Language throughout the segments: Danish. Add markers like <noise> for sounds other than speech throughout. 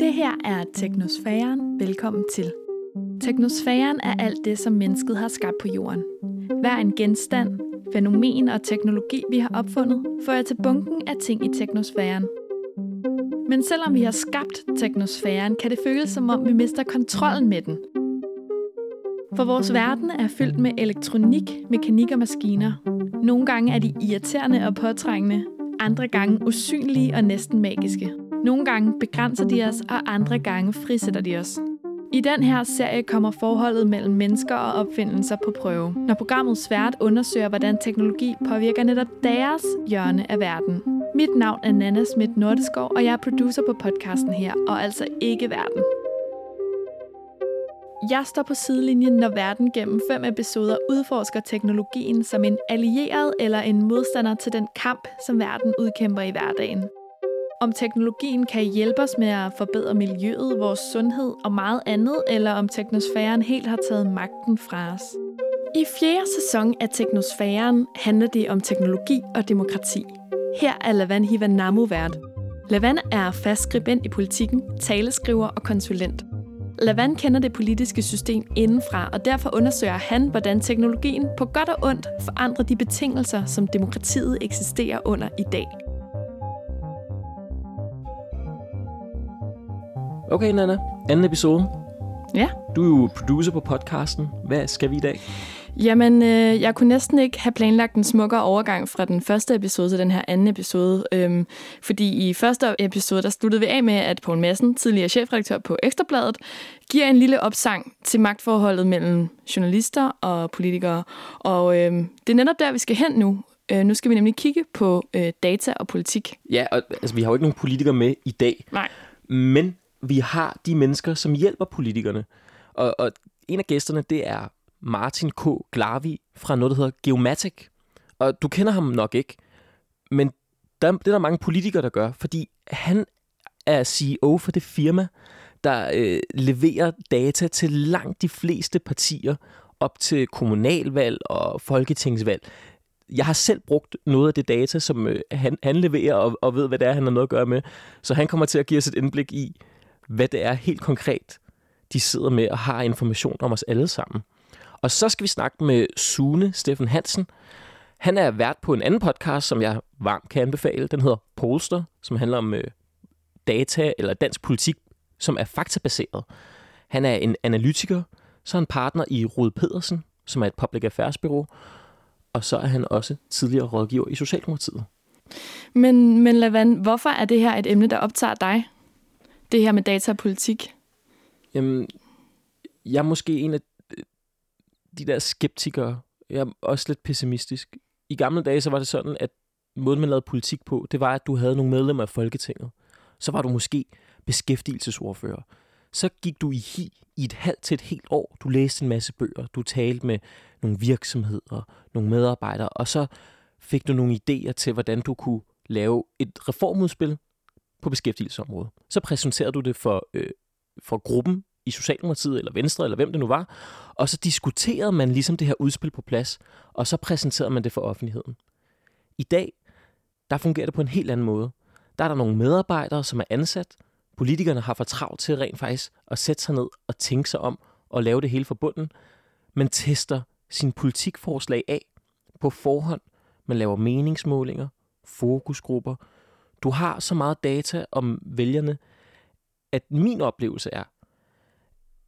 Det her er Teknosfæren. Velkommen til. Teknosfæren er alt det, som mennesket har skabt på jorden. Hver en genstand, fænomen og teknologi, vi har opfundet, fører til bunken af ting i teknosfæren. Men selvom vi har skabt teknosfæren, kan det føles som om, vi mister kontrollen med den. For vores verden er fyldt med elektronik, mekanik og maskiner. Nogle gange er de irriterende og påtrængende, andre gange usynlige og næsten magiske. Nogle gange begrænser de os, og andre gange frisætter de os. I den her serie kommer forholdet mellem mennesker og opfindelser på prøve, når programmet svært undersøger, hvordan teknologi påvirker netop deres hjørne af verden. Mit navn er Nana Schmidt Nordeskov, og jeg er producer på podcasten her, og altså ikke verden. Jeg står på sidelinjen, når verden gennem fem episoder udforsker teknologien som en allieret eller en modstander til den kamp, som verden udkæmper i hverdagen. Om teknologien kan hjælpe os med at forbedre miljøet, vores sundhed og meget andet, eller om teknosfæren helt har taget magten fra os. I fjerde sæson af Teknosfæren handler det om teknologi og demokrati. Her er Lavan Hivanamu vært. Lavan er fast skribent i politikken, taleskriver og konsulent. Lavan kender det politiske system indenfra, og derfor undersøger han, hvordan teknologien på godt og ondt forandrer de betingelser, som demokratiet eksisterer under i dag. Okay, Nana. Anden episode. Ja. Du er jo producer på podcasten. Hvad skal vi i dag? Jamen, øh, jeg kunne næsten ikke have planlagt en smukkere overgang fra den første episode til den her anden episode. Øhm, fordi i første episode, der sluttede vi af med, at Poul Madsen, tidligere chefredaktør på Ekstrabladet, giver en lille opsang til magtforholdet mellem journalister og politikere. Og øhm, det er netop der, vi skal hen nu. Øh, nu skal vi nemlig kigge på øh, data og politik. Ja, og, altså, vi har jo ikke nogen politikere med i dag. Nej. Men vi har de mennesker, som hjælper politikerne. Og, og en af gæsterne, det er Martin K. Glavi fra noget, der hedder Geomatic. Og du kender ham nok ikke, men der, det er der mange politikere, der gør, fordi han er CEO for det firma, der øh, leverer data til langt de fleste partier op til kommunalvalg og folketingsvalg. Jeg har selv brugt noget af det data, som øh, han, han leverer, og, og ved, hvad det er, han har noget at gøre med. Så han kommer til at give os et indblik i, hvad det er helt konkret, de sidder med og har information om os alle sammen. Og så skal vi snakke med Sune Steffen Hansen. Han er vært på en anden podcast, som jeg varmt kan anbefale. Den hedder Polster, som handler om øh, data eller dansk politik, som er faktabaseret. Han er en analytiker, så er han partner i Rud Pedersen, som er et public affairs bureau, og så er han også tidligere rådgiver i Socialdemokratiet. Men, men Lavan, hvorfor er det her et emne, der optager dig? Det her med data og politik? Jamen, jeg er måske en af øh, de der skeptikere. Jeg er også lidt pessimistisk. I gamle dage, så var det sådan, at måden, man lavede politik på, det var, at du havde nogle medlemmer af Folketinget. Så var du måske beskæftigelsesordfører. Så gik du i hi i et halvt til et helt år. Du læste en masse bøger. Du talte med nogle virksomheder, nogle medarbejdere, og så fik du nogle idéer til, hvordan du kunne lave et reformudspil på beskæftigelsesområdet. Så præsenterede du det for, øh, for gruppen i Socialdemokratiet eller Venstre, eller hvem det nu var, og så diskuterede man ligesom det her udspil på plads, og så præsenterede man det for offentligheden. I dag, der fungerer det på en helt anden måde. Der er der nogle medarbejdere, som er ansat. Politikerne har for travlt til rent faktisk at sætte sig ned og tænke sig om og lave det hele forbundet. Man tester sin politikforslag af på forhånd. Man laver meningsmålinger, fokusgrupper. Du har så meget data om vælgerne, at min oplevelse er,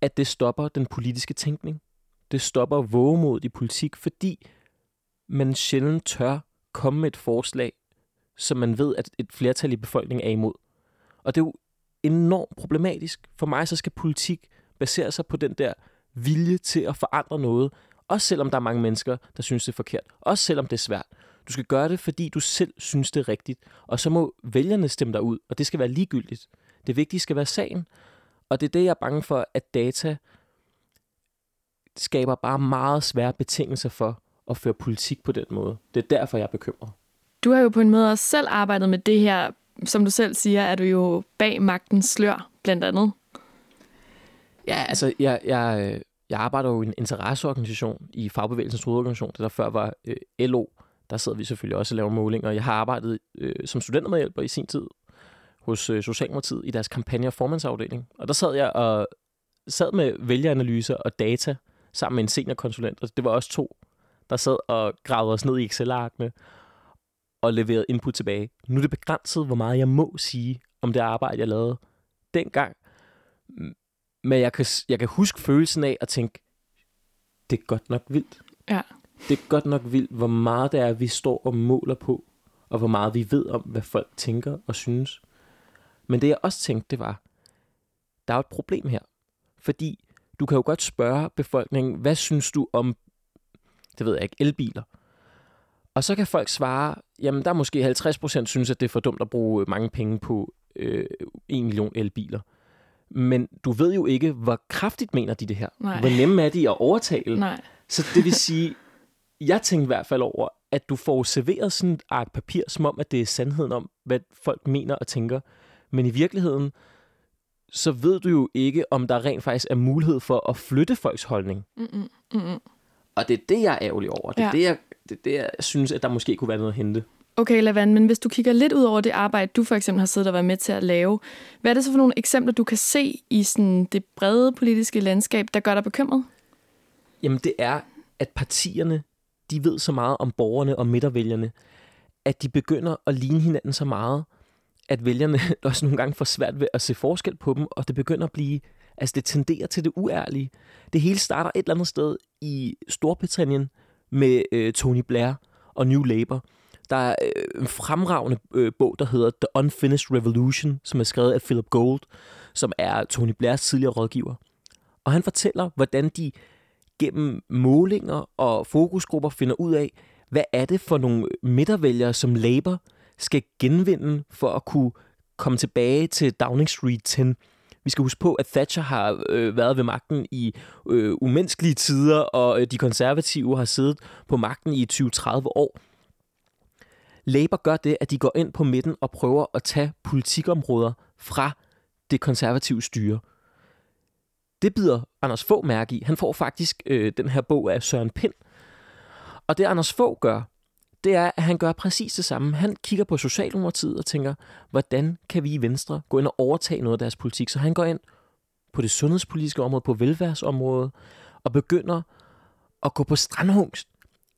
at det stopper den politiske tænkning. Det stopper vågemod i politik, fordi man sjældent tør komme med et forslag, som man ved, at et flertal i befolkningen er imod. Og det er jo enormt problematisk. For mig så skal politik basere sig på den der vilje til at forandre noget, også selvom der er mange mennesker, der synes, det er forkert. Også selvom det er svært. Du skal gøre det, fordi du selv synes, det er rigtigt. Og så må vælgerne stemme dig ud, og det skal være ligegyldigt. Det vigtige skal være sagen. Og det er det, jeg er bange for, at data skaber bare meget svære betingelser for at føre politik på den måde. Det er derfor, jeg er bekymret. Du har jo på en måde også selv arbejdet med det her. Som du selv siger, er du jo bag magtens slør, blandt andet. Ja, altså, jeg, jeg, jeg arbejder jo i en interesseorganisation i Fagbevægelsens hovedorganisation, det der før var øh, LO. Der sidder vi selvfølgelig også og laver målinger. Jeg har arbejdet øh, som studentermedhjælper i sin tid hos øh, Socialdemokratiet i deres kampagne- og formandsafdeling. Og der sad jeg og sad med vælgeranalyser og data sammen med en seniorkonsulent, og det var også to, der sad og gravede os ned i Excel-arkene og leverede input tilbage. Nu er det begrænset, hvor meget jeg må sige om det arbejde, jeg lavede dengang. Men jeg kan, jeg kan huske følelsen af at tænke, det er godt nok vildt. Ja. Det er godt nok vildt, hvor meget det er, vi står og måler på, og hvor meget vi ved om, hvad folk tænker og synes. Men det jeg også tænkte, det var, der er jo et problem her. Fordi du kan jo godt spørge befolkningen, hvad synes du om, det ved jeg ikke, elbiler? Og så kan folk svare, jamen der er måske 50% synes, at det er for dumt at bruge mange penge på øh, 1 million elbiler. Men du ved jo ikke, hvor kraftigt mener de det her. Nej. Hvor nemme er de at overtale. Nej. Så det vil sige, jeg tænkte i hvert fald over, at du får serveret sådan et ark papir, som om, at det er sandheden om, hvad folk mener og tænker. Men i virkeligheden, så ved du jo ikke, om der rent faktisk er mulighed for at flytte folks holdning. Mm-mm. Mm-mm. Og det er det, jeg er ærgerlig over. Det er, Ja. det, jeg, det, er det, jeg synes, at der måske kunne være noget at hente. Okay, Lavan, men hvis du kigger lidt ud over det arbejde, du for eksempel har siddet og været med til at lave, hvad er det så for nogle eksempler, du kan se i sådan det brede politiske landskab, der gør dig bekymret? Jamen det er, at partierne, de ved så meget om borgerne og midtervælgerne, at de begynder at ligne hinanden så meget, at vælgerne <laughs> også nogle gange får svært ved at se forskel på dem, og det begynder at blive, altså det tenderer til det uærlige. Det hele starter et eller andet sted i Storbritannien med øh, Tony Blair og New Labour. Der er øh, en fremragende øh, bog, der hedder The Unfinished Revolution, som er skrevet af Philip Gold, som er Tony Blairs tidligere rådgiver. Og han fortæller, hvordan de gennem målinger og fokusgrupper finder ud af, hvad er det for nogle midtervælgere, som Labour skal genvinde for at kunne komme tilbage til Downing Street 10. Vi skal huske på, at Thatcher har øh, været ved magten i øh, umenneskelige tider, og øh, de konservative har siddet på magten i 20-30 år. Labour gør det, at de går ind på midten og prøver at tage politikområder fra det konservative styre. Det bider Anders Fogh mærke i. Han får faktisk øh, den her bog af Søren Pind. Og det Anders Fogh gør, det er, at han gør præcis det samme. Han kigger på Socialdemokratiet og tænker, hvordan kan vi i Venstre gå ind og overtage noget af deres politik? Så han går ind på det sundhedspolitiske område, på velfærdsområdet, og begynder at gå på strandhungst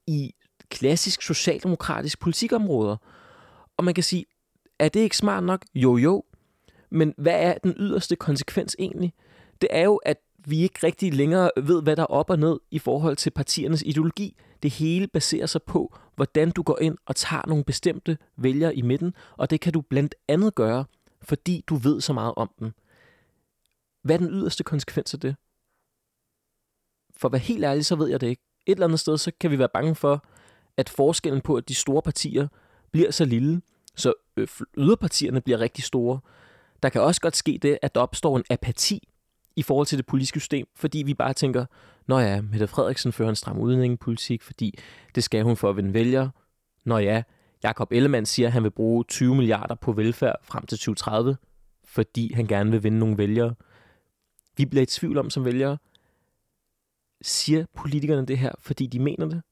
i klassisk socialdemokratisk politikområder. Og man kan sige, er det ikke smart nok? Jo, jo. Men hvad er den yderste konsekvens egentlig? Det er jo, at vi ikke rigtig længere ved, hvad der er op og ned i forhold til partiernes ideologi. Det hele baserer sig på, hvordan du går ind og tager nogle bestemte vælgere i midten, og det kan du blandt andet gøre, fordi du ved så meget om dem. Hvad er den yderste konsekvens af det? For at være helt ærlig, så ved jeg det ikke. Et eller andet sted, så kan vi være bange for, at forskellen på, at de store partier bliver så lille, så øh, yderpartierne bliver rigtig store. Der kan også godt ske det, at der opstår en apati i forhold til det politiske system, fordi vi bare tænker, Nå ja, Mette Frederiksen fører en stram udlændingepolitik, fordi det skal hun for at vinde vælgere. Nå ja, Jakob Ellemann siger, at han vil bruge 20 milliarder på velfærd frem til 2030, fordi han gerne vil vinde nogle vælgere. Vi bliver i tvivl om som vælgere, siger politikerne det her, fordi de mener det?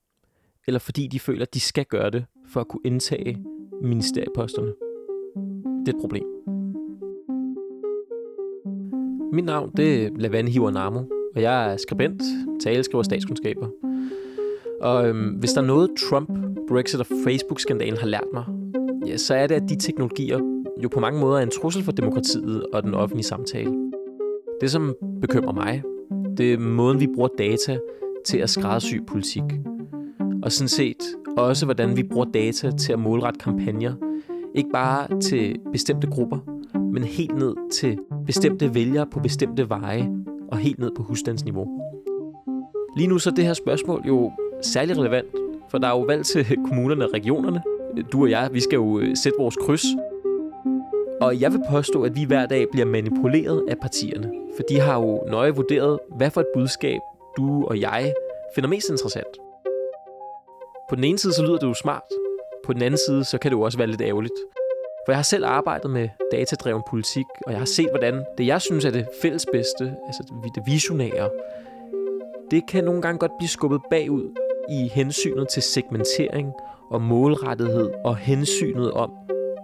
Eller fordi de føler, at de skal gøre det, for at kunne indtage ministerieposterne? Det er et problem. Mit navn det er Lavani Hiwanamo, og jeg er skribent, taleskriver statskundskaber. Og øhm, hvis der er noget Trump, Brexit og Facebook-skandalen har lært mig, ja, så er det, at de teknologier jo på mange måder er en trussel for demokratiet og den offentlige samtale. Det, som bekymrer mig, det er måden, vi bruger data til at skræddersy politik. Og sådan set også, hvordan vi bruger data til at målrette kampagner. Ikke bare til bestemte grupper, men helt ned til bestemte vælgere på bestemte veje og helt ned på husstandsniveau. Lige nu så er det her spørgsmål jo særlig relevant, for der er jo valg til kommunerne og regionerne. Du og jeg, vi skal jo øh, sætte vores kryds. Og jeg vil påstå, at vi hver dag bliver manipuleret af partierne, for de har jo nøje vurderet, hvad for et budskab du og jeg finder mest interessant. På den ene side, så lyder det jo smart. På den anden side, så kan det jo også være lidt ærgerligt. For jeg har selv arbejdet med datadreven politik, og jeg har set, hvordan det, jeg synes er det fælles bedste, altså det visionære, det kan nogle gange godt blive skubbet bagud i hensynet til segmentering og målrettighed og hensynet om,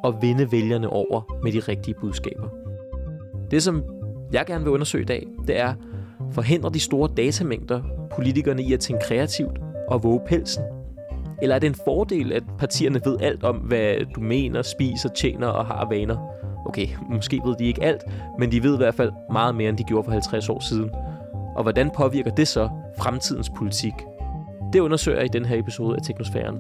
at vinde vælgerne over med de rigtige budskaber. Det, som jeg gerne vil undersøge i dag, det er, forhindrer de store datamængder politikerne i at tænke kreativt og våge pelsen? Eller er det en fordel, at partierne ved alt om, hvad du mener, spiser, tjener og har vaner? Okay, måske ved de ikke alt, men de ved i hvert fald meget mere, end de gjorde for 50 år siden. Og hvordan påvirker det så fremtidens politik? Det undersøger jeg i den her episode af Teknosfæren.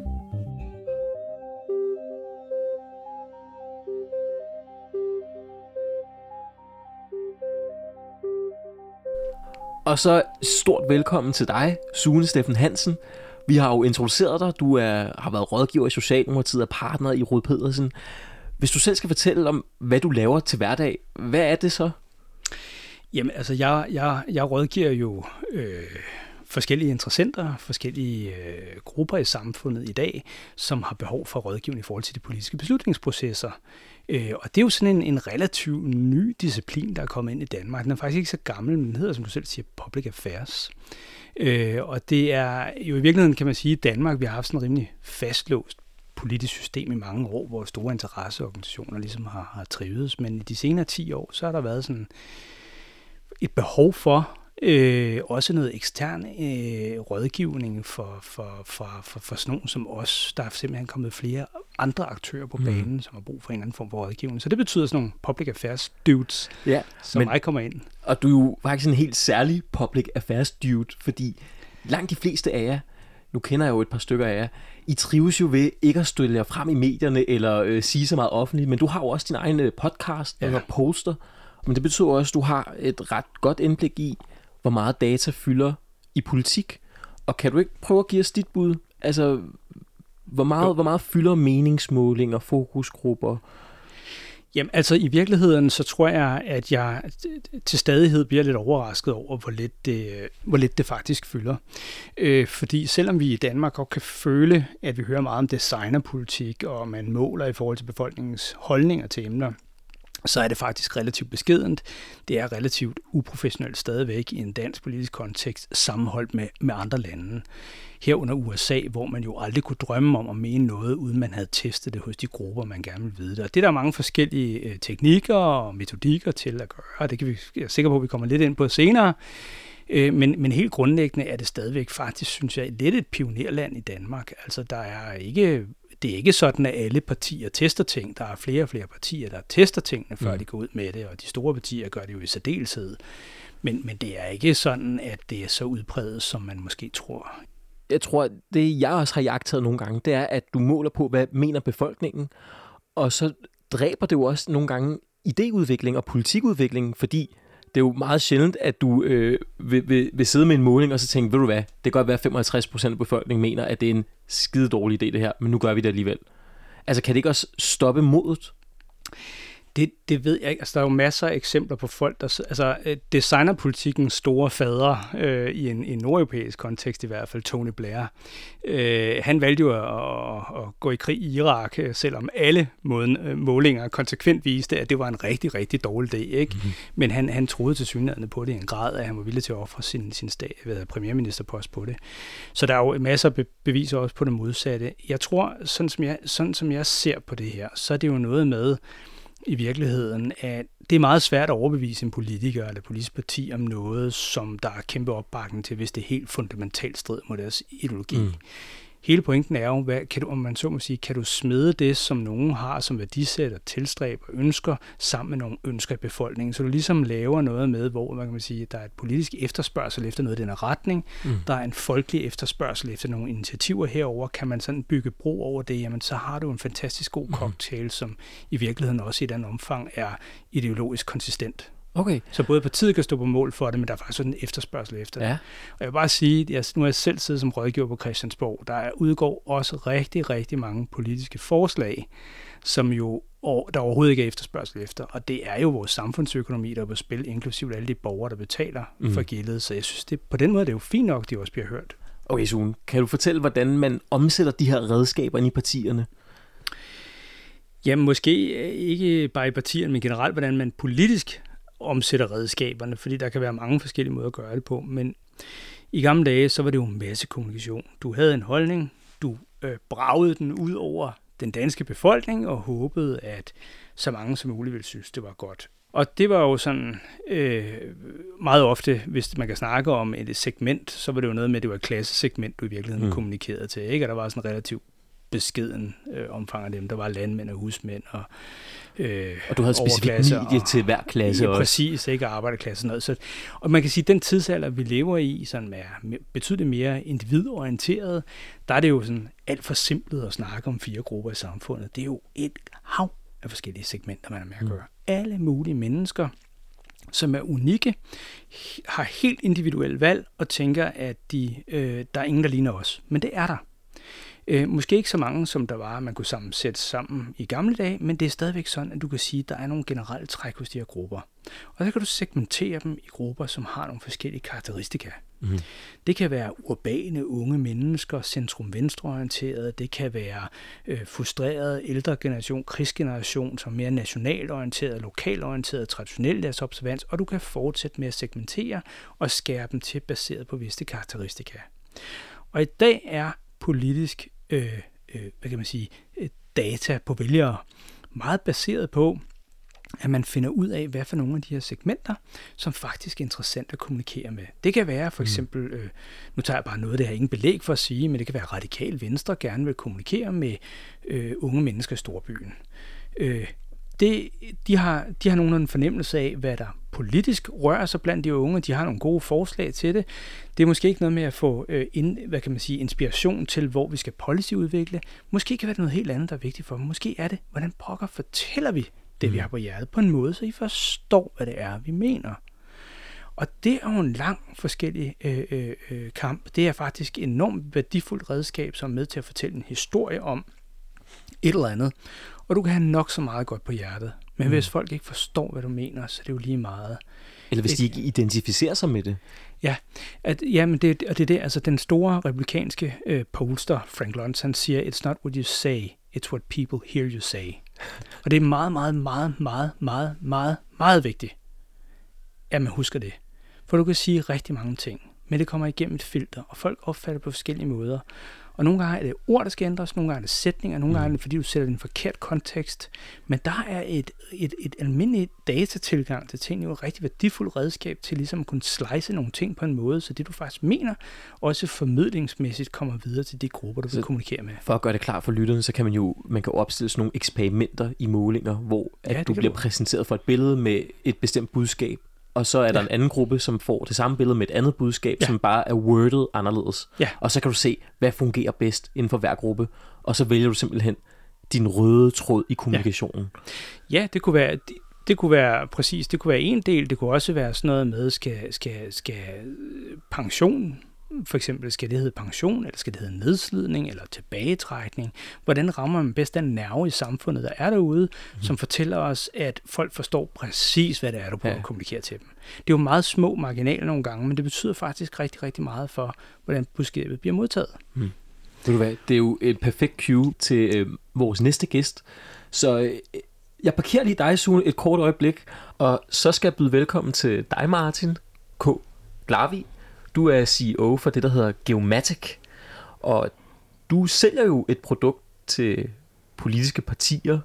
Og så stort velkommen til dig, Sune Steffen Hansen. Vi har jo introduceret dig. Du er, har været rådgiver i Socialdemokratiet og partner i Rud Pedersen. Hvis du selv skal fortælle om, hvad du laver til hverdag, hvad er det så? Jamen, altså, jeg, jeg, jeg rådgiver jo øh, forskellige interessenter, forskellige øh, grupper i samfundet i dag, som har behov for rådgivning i forhold til de politiske beslutningsprocesser. Øh, og det er jo sådan en, en relativt ny disciplin, der er kommet ind i Danmark. Den er faktisk ikke så gammel, men den hedder, som du selv siger, Public Affairs. Øh, Øh, og det er jo i virkeligheden, kan man sige, at Danmark, vi har haft sådan en rimelig fastlåst politisk system i mange år, hvor store interesseorganisationer ligesom har, har trivedes. Men i de senere 10 år, så har der været sådan et behov for øh, også noget ekstern øh, rådgivning for, for, for, for, for sådan nogen som os. Der er simpelthen kommet flere andre aktører på mm. banen, mm. som har brug for en anden form for rådgivning. Så det betyder sådan nogle public affairs dudes, ja, som men, mig kommer ind. Og du er jo faktisk en helt særlig public affairs dude, fordi langt de fleste af jer, nu kender jeg jo et par stykker af jer, I trives jo ved ikke at stille jer frem i medierne eller øh, sige så meget offentligt, men du har jo også din egen øh, podcast, ja. og poster, men det betyder også, at du har et ret godt indblik i, hvor meget data fylder i politik. Og kan du ikke prøve at give os dit bud? Altså, hvor meget, hvor meget fylder meningsmålinger, fokusgrupper? Jamen altså i virkeligheden, så tror jeg, at jeg til stadighed bliver lidt overrasket over, hvor lidt det, hvor lidt det faktisk fylder. Øh, fordi selvom vi i Danmark godt kan føle, at vi hører meget om designerpolitik, og man måler i forhold til befolkningens holdninger til emner, så er det faktisk relativt beskedent. Det er relativt uprofessionelt stadigvæk i en dansk politisk kontekst, sammenholdt med, med andre lande. Herunder USA, hvor man jo aldrig kunne drømme om at mene noget, uden man havde testet det hos de grupper, man gerne vil vide det. Og det er der mange forskellige øh, teknikker og metodikker til at gøre. Det kan vi, jeg er sikker på, at vi kommer lidt ind på senere. Øh, men, men helt grundlæggende er det stadigvæk faktisk, synes jeg, lidt et pionerland i Danmark. Altså, der er ikke det er ikke sådan, at alle partier tester ting. Der er flere og flere partier, der tester tingene, før mm. de går ud med det, og de store partier gør det jo i særdeleshed. Men, men det er ikke sådan, at det er så udpræget, som man måske tror. Jeg tror, det jeg også har jagtet nogle gange, det er, at du måler på, hvad mener befolkningen, og så dræber det jo også nogle gange idéudvikling og politikudvikling, fordi det er jo meget sjældent, at du øh, vil, vil, vil sidde med en måling og så tænke, ved du hvad, det kan godt være, at 55 procent af befolkningen mener, at det er en skide dårlig idé det her, men nu gør vi det alligevel. Altså kan det ikke også stoppe modet? Det, det ved jeg ikke. Altså, der er jo masser af eksempler på folk, der... Altså, øh, designerpolitikkens store fader, øh, i en, en nordeuropæisk kontekst i hvert fald, Tony Blair, øh, han valgte jo at, at gå i krig i Irak, øh, selvom alle måden, øh, målinger konsekvent viste, at det var en rigtig, rigtig dårlig idé. Ikke? Mm-hmm. Men han, han troede til synligheden på det i en grad, at han var villig til at ofre sin, sin stat, ved premierministerpost på det. Så der er jo masser af beviser også på det modsatte. Jeg tror, sådan som jeg, sådan som jeg ser på det her, så er det jo noget med, i virkeligheden, at det er meget svært at overbevise en politiker eller politisk parti om noget, som der er kæmpe opbakning til, hvis det er helt fundamentalt strid mod deres ideologi. Mm hele pointen er jo, hvad, kan du, om man så må sige, kan du smide det, som nogen har som værdisæt og tilstræb og ønsker, sammen med nogle ønsker i befolkningen. Så du ligesom laver noget med, hvor man kan sige, der er et politisk efterspørgsel efter noget i den retning, mm. der er en folkelig efterspørgsel efter nogle initiativer herover. Kan man sådan bygge bro over det, jamen så har du en fantastisk god mm. cocktail, som i virkeligheden også i den omfang er ideologisk konsistent. Okay. Så både partiet kan stå på mål for det, men der er faktisk sådan en efterspørgsel efter det. Ja. Og jeg vil bare sige, at jeg, nu har jeg selv siddet som rådgiver på Christiansborg, der udgår også rigtig, rigtig mange politiske forslag, som jo der overhovedet ikke er efterspørgsel efter. Og det er jo vores samfundsøkonomi, der er på spil, inklusive alle de borgere, der betaler mm. for gildet. Så jeg synes, det, på den måde det er jo fint nok, at de også bliver hørt. Okay, Sune, kan du fortælle, hvordan man omsætter de her redskaber ind i partierne? Jamen, måske ikke bare i partierne, men generelt, hvordan man politisk omsætter redskaberne, fordi der kan være mange forskellige måder at gøre det på. Men i gamle dage, så var det jo masse kommunikation. Du havde en holdning, du øh, bragede den ud over den danske befolkning og håbede, at så mange som muligt ville synes, det var godt. Og det var jo sådan øh, meget ofte, hvis man kan snakke om et segment, så var det jo noget med, at det var et klassesegment, du i virkeligheden mm. kommunikerede til. Ikke? Og der var sådan relativt beskeden øh, omfang af dem. Der var landmænd og husmænd og øh, Og du havde specifikt og, til hver klasse ja, også. Præcis, ikke arbejderklasse og noget. Så, og man kan sige, at den tidsalder, vi lever i, sådan er betydeligt mere individorienteret, der er det jo sådan alt for simpelt at snakke om fire grupper i samfundet. Det er jo et hav af forskellige segmenter, man er med at mm. gøre. Mm. Alle mulige mennesker, som er unikke, har helt individuelle valg og tænker, at de, øh, der er ingen, der ligner os. Men det er der. Øh, måske ikke så mange, som der var, man kunne sammen sætte sammen i gamle dage, men det er stadigvæk sådan, at du kan sige, at der er nogle generelle træk hos de her grupper. Og så kan du segmentere dem i grupper, som har nogle forskellige karakteristika. Mm. Det kan være urbane unge mennesker, centrum-venstreorienterede, det kan være øh, frustrerede ældre generation, krigsgeneration, som er mere nationalt orienteret, lokalt orienteret, traditionelt deres observans, og du kan fortsætte med at segmentere og skære dem til baseret på visse karakteristika. Og i dag er politisk øh, øh, hvad kan man sige, øh, data på vælgere meget baseret på, at man finder ud af, hvad for nogle af de her segmenter, som faktisk er interessant at kommunikere med. Det kan være for mm. eksempel, øh, nu tager jeg bare noget, det har ingen belæg for at sige, men det kan være radikal venstre gerne vil kommunikere med øh, unge mennesker i storbyen. Øh, det, de, har, de har nogen fornemmelse af, hvad der politisk rører sig blandt de unge. De har nogle gode forslag til det. Det er måske ikke noget med at få øh, ind, hvad kan man sige, inspiration til, hvor vi skal policyudvikle. Måske kan det være noget helt andet, der er vigtigt for dem. Måske er det, hvordan pokker fortæller vi det, mm. vi har på hjertet, på en måde, så I forstår, hvad det er, vi mener. Og det er jo en lang forskellig øh, øh, øh kamp. Det er faktisk et enormt værdifuldt redskab, som er med til at fortælle en historie om et eller andet. Og du kan have nok så meget godt på hjertet. Men mm. hvis folk ikke forstår, hvad du mener, så er det jo lige meget. Eller hvis de ikke identificerer sig med det. Ja, at, ja men det, og det er det, altså den store republikanske øh, pollster, Frank Luntz, han siger, it's not what you say, it's what people hear you say. Og det er meget, meget, meget, meget, meget, meget, meget vigtigt, at man husker det. For du kan sige rigtig mange ting, men det kommer igennem et filter, og folk opfatter på forskellige måder. Og nogle gange er det ord, der skal ændres, nogle gange er det sætninger, nogle gange er det, fordi du sætter det i en forkert kontekst. Men der er et, et, et almindeligt datatilgang til ting jo et rigtig værdifuldt redskab til ligesom at kunne slice nogle ting på en måde, så det du faktisk mener, også formidlingsmæssigt kommer videre til de grupper, du så vil kommunikere med. For at gøre det klart for lytterne, så kan man jo man kan opstille sådan nogle eksperimenter i målinger, hvor at ja, du bliver du. præsenteret for et billede med et bestemt budskab, og så er der ja. en anden gruppe, som får det samme billede med et andet budskab, ja. som bare er wordet anderledes. Ja. Og så kan du se, hvad fungerer bedst inden for hver gruppe, og så vælger du simpelthen din røde tråd i kommunikationen. Ja, ja det kunne være det, det kunne være præcis, det kunne være en del, det kunne også være sådan noget med skal skal skal pension for eksempel, skal det hedde pension, eller skal det hedde nedslidning, eller tilbagetrækning? Hvordan rammer man bedst den nerve i samfundet, der er derude, mm. som fortæller os, at folk forstår præcis, hvad det er, du prøver ja. at kommunikere til dem? Det er jo meget små marginaler nogle gange, men det betyder faktisk rigtig, rigtig meget for, hvordan budskabet bliver modtaget. Mm. Ved du hvad, det er jo et perfekt cue til øh, vores næste gæst. Så øh, jeg parkerer lige dig, Sune, et kort øjeblik, og så skal jeg byde velkommen til dig, Martin K. Glavi, du er CEO for det, der hedder Geomatic, og du sælger jo et produkt til politiske partier,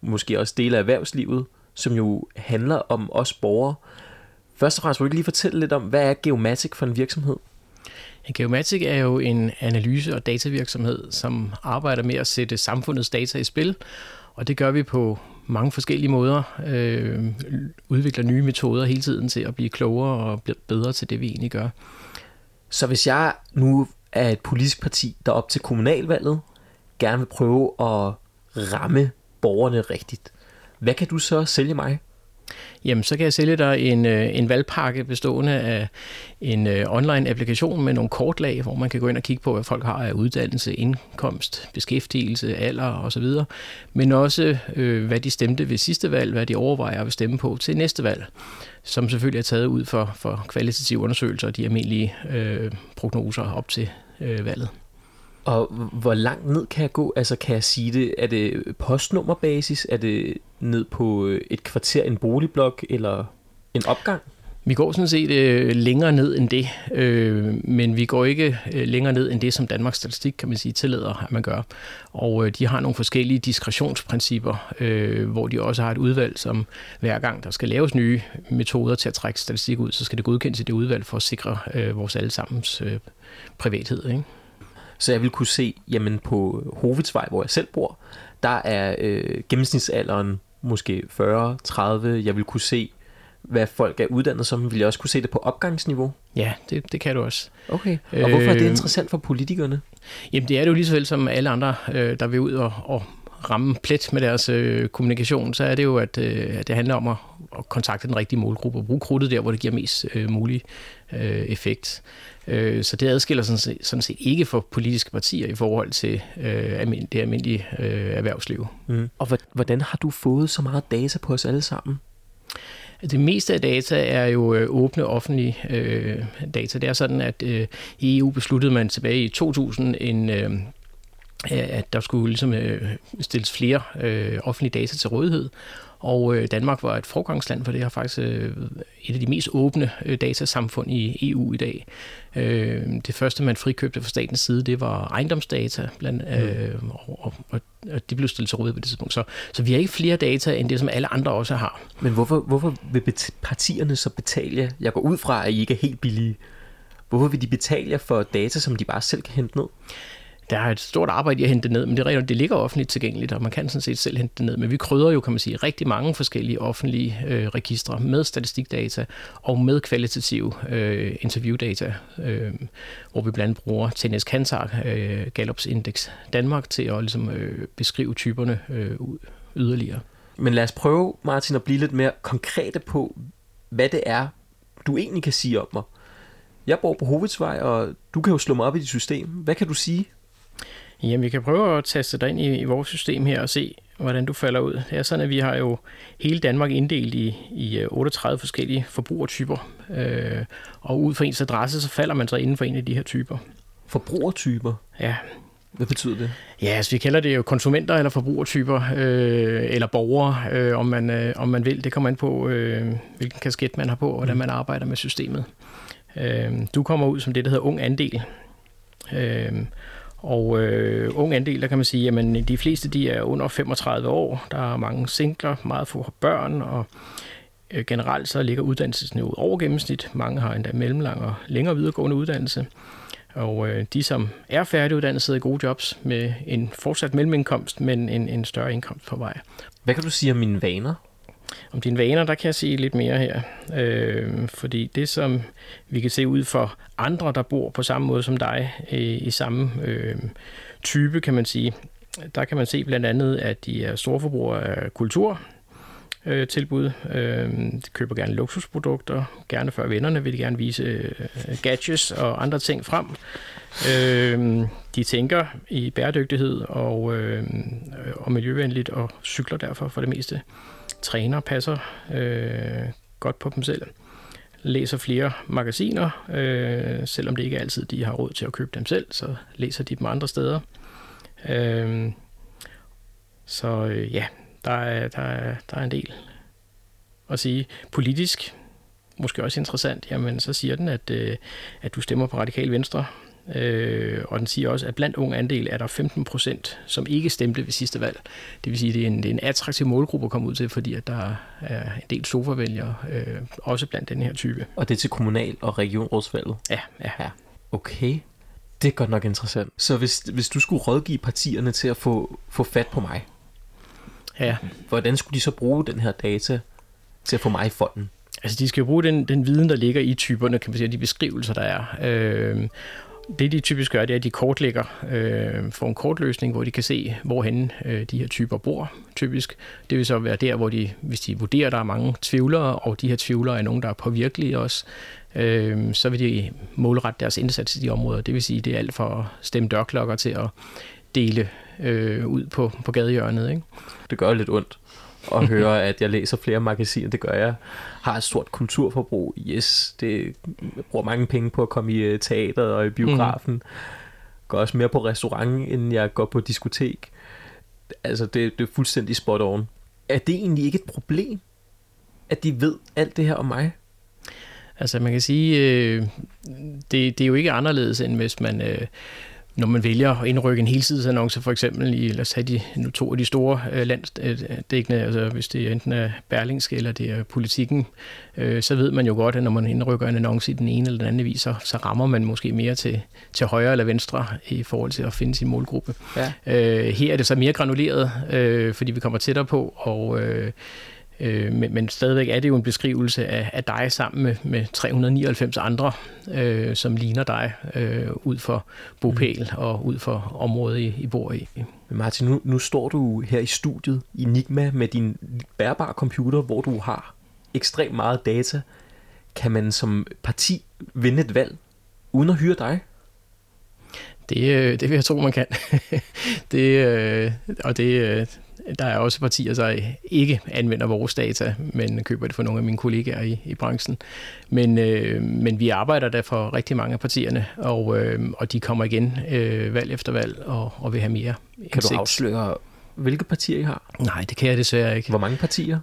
måske også dele af erhvervslivet, som jo handler om os borgere. Først og fremmest, vil du lige fortælle lidt om, hvad er Geomatic for en virksomhed? Geomatic er jo en analyse- og datavirksomhed, som arbejder med at sætte samfundets data i spil, og det gør vi på mange forskellige måder. Øh, udvikler nye metoder hele tiden til at blive klogere og bedre til det, vi egentlig gør. Så hvis jeg nu er et politisk parti, der op til kommunalvalget gerne vil prøve at ramme borgerne rigtigt, hvad kan du så sælge mig? Jamen, så kan jeg sælge dig en, øh, en valgpakke bestående af en øh, online-applikation med nogle kortlag, hvor man kan gå ind og kigge på, hvad folk har af uddannelse, indkomst, beskæftigelse, alder osv., men også, øh, hvad de stemte ved sidste valg, hvad de overvejer at stemme på til næste valg, som selvfølgelig er taget ud for, for kvalitative undersøgelser og de almindelige øh, prognoser op til øh, valget. Og hvor langt ned kan jeg gå? Altså kan jeg sige det? Er det postnummerbasis? Er det ned på øh, et kvarter, en boligblok eller en opgang? Vi går sådan set øh, længere ned end det, øh, men vi går ikke øh, længere ned end det, som Danmarks Statistik, kan man sige, tillader, at man gør. Og øh, de har nogle forskellige diskretionsprincipper, øh, hvor de også har et udvalg, som hver gang der skal laves nye metoder til at trække statistik ud, så skal det godkendes i det udvalg for at sikre øh, vores allesammens øh, privathed. Ikke? Så jeg vil kunne se, jamen på Hovedsvej, hvor jeg selv bor, der er øh, gennemsnitsalderen måske 40-30. Jeg vil kunne se, hvad folk er uddannet som. Vil jeg også kunne se det på opgangsniveau? Ja, det, det kan du også. Okay. Og hvorfor er det interessant for politikerne? Jamen det er det jo lige så vel som alle andre, øh, der vil ud og, og ramme plet med deres øh, kommunikation, så er det jo, at, øh, at det handler om at, at kontakte den rigtige målgruppe og bruge krudtet der, hvor det giver mest øh, mulig øh, effekt. Øh, så det adskiller sådan set, sådan set ikke for politiske partier i forhold til øh, almind- det almindelige øh, erhvervsliv. Mm. Og hvordan har du fået så meget data på os alle sammen? Det meste af data er jo øh, åbne offentlige øh, data. Det er sådan, at øh, i EU besluttede man tilbage i 2000 en, øh, at der skulle ligesom, øh, stilles flere øh, offentlige data til rådighed. Og øh, Danmark var et forgangsland, for det har faktisk øh, et af de mest åbne øh, datasamfund i EU i dag. Øh, det første, man frikøbte fra statens side, det var ejendomsdata, blandt, øh, mm. og, og, og det blev stillet til rådighed på det tidspunkt. Så, så vi har ikke flere data, end det, som alle andre også har. Men hvorfor, hvorfor vil partierne så betale? Jeg går ud fra, at I ikke er helt billige. Hvorfor vil de betale for data, som de bare selv kan hente ned? Der er et stort arbejde i at hente det ned, men det, er, det ligger offentligt tilgængeligt, og man kan sådan set selv hente det ned. Men vi krydder jo, kan man sige, rigtig mange forskellige offentlige øh, registre med statistikdata og med kvalitative øh, interviewdata, øh, hvor vi blandt andet bruger TNS Kantar, øh, Gallups Index Danmark, til at ligesom, øh, beskrive typerne øh, yderligere. Men lad os prøve, Martin, at blive lidt mere konkrete på, hvad det er, du egentlig kan sige om mig. Jeg bor på Hovedsvej, og du kan jo slå mig op i dit system. Hvad kan du sige? Jamen, vi kan prøve at taste dig ind i, i vores system her og se, hvordan du falder ud. Det er sådan, at vi har jo hele Danmark inddelt i, i 38 øh, forskellige forbrugertyper, øh, og ud fra ens adresse, så falder man så inden for en af de her typer. Forbrugertyper? Ja. Hvad betyder det? Ja, altså vi kalder det jo konsumenter eller forbrugertyper, øh, eller borgere, øh, om, man, øh, om man vil. Det kommer an på, øh, hvilken kasket man har på, og hvordan mm. man arbejder med systemet. Øh, du kommer ud som det, der hedder ung andel. Øh, og øh, ung andel, der kan man sige, at de fleste de er under 35 år. Der er mange singler, meget få børn, og øh, generelt så ligger uddannelsesniveauet over gennemsnit. Mange har endda mellemlang og længere videregående uddannelse. Og øh, de, som er færdiguddannet, sidder i gode jobs med en fortsat mellemindkomst, men en, en større indkomst på vej. Hvad kan du sige om mine vaner? Om dine vaner, der kan jeg sige lidt mere her. Øh, fordi det, som vi kan se ud for andre, der bor på samme måde som dig, øh, i samme øh, type, kan man sige, der kan man se blandt andet, at de er storforbrugere af kultur, øh, tilbud. Øh, de køber gerne luksusprodukter. Gerne før vennerne vil de gerne vise øh, gadgets og andre ting frem. Øh, de tænker i bæredygtighed og, øh, og miljøvenligt og cykler derfor for det meste træner, passer øh, godt på dem selv, læser flere magasiner, øh, selvom det ikke altid, de har råd til at købe dem selv, så læser de dem andre steder. Øh, så øh, ja, der er, der, er, der er en del at sige. Politisk, måske også interessant, jamen så siger den, at, øh, at du stemmer på Radikal Venstre, Øh, og den siger også, at blandt unge andel er der 15 procent, som ikke stemte ved sidste valg. Det vil sige, at det er en, det er en attraktiv målgruppe at komme ud til, fordi at der er en del sofavælgere, øh, også blandt den her type. Og det er til kommunal- og regionrådsvalget? Ja, ja. ja. Okay. Det er godt nok interessant. Så hvis, hvis du skulle rådgive partierne til at få, få fat på mig, ja. hvordan skulle de så bruge den her data til at få mig i fonden? Altså, de skal jo bruge den, den viden, der ligger i typerne, kan man sige, de beskrivelser, der er. Øh, det de typisk gør, det er, at de kortlægger, øh, får en kortløsning, hvor de kan se, hvorhen øh, de her typer bor, typisk. Det vil så være der, hvor de, hvis de vurderer, at der er mange tvivlere, og de her tvivlere er nogen, der er påvirkelige også, øh, så vil de målrette deres indsats i de områder. Det vil sige, det er alt fra at stemme dørklokker til at dele øh, ud på, på gadehjørnet. Ikke? Det gør lidt ondt at høre, at jeg læser flere magasiner. Det gør jeg. Har et stort kulturforbrug. Yes, det jeg bruger mange penge på at komme i øh, teateret og i biografen. Mm. Går også mere på restaurant, end jeg går på diskotek. Altså, det, det er fuldstændig spot on. Er det egentlig ikke et problem, at de ved alt det her om mig? Altså man kan sige, øh, det, det er jo ikke anderledes, end hvis man... Øh, når man vælger at indrykke en helsidesannonce, for eksempel i, lad os have de, nu to af de store øh, landsdækkende, altså hvis det enten er Berlingske eller det er politikken, øh, så ved man jo godt, at når man indrykker en annonce i den ene eller den anden vis, så, så rammer man måske mere til, til højre eller venstre i forhold til at finde sin målgruppe. Ja. Øh, her er det så mere granuleret, øh, fordi vi kommer tættere på, og øh, Øh, men, men stadigvæk er det jo en beskrivelse af, af dig sammen med, med 399 andre, øh, som ligner dig øh, ud for bopæl mm. og ud for området, I, I bor i. Martin, nu, nu står du her i studiet i Enigma med din bærbare computer, hvor du har ekstremt meget data. Kan man som parti vinde et valg uden at hyre dig? Det, øh, det vil jeg tro, man kan. <laughs> det, øh, og det, øh, der er også partier, der ikke anvender vores data, men køber det for nogle af mine kollegaer i, i branchen. Men, øh, men vi arbejder der for rigtig mange af partierne, og, øh, og de kommer igen øh, valg efter valg og, og vil have mere indsigt. Kan du afsløre, hvilke partier I har? Nej, det kan jeg desværre ikke. Hvor mange partier?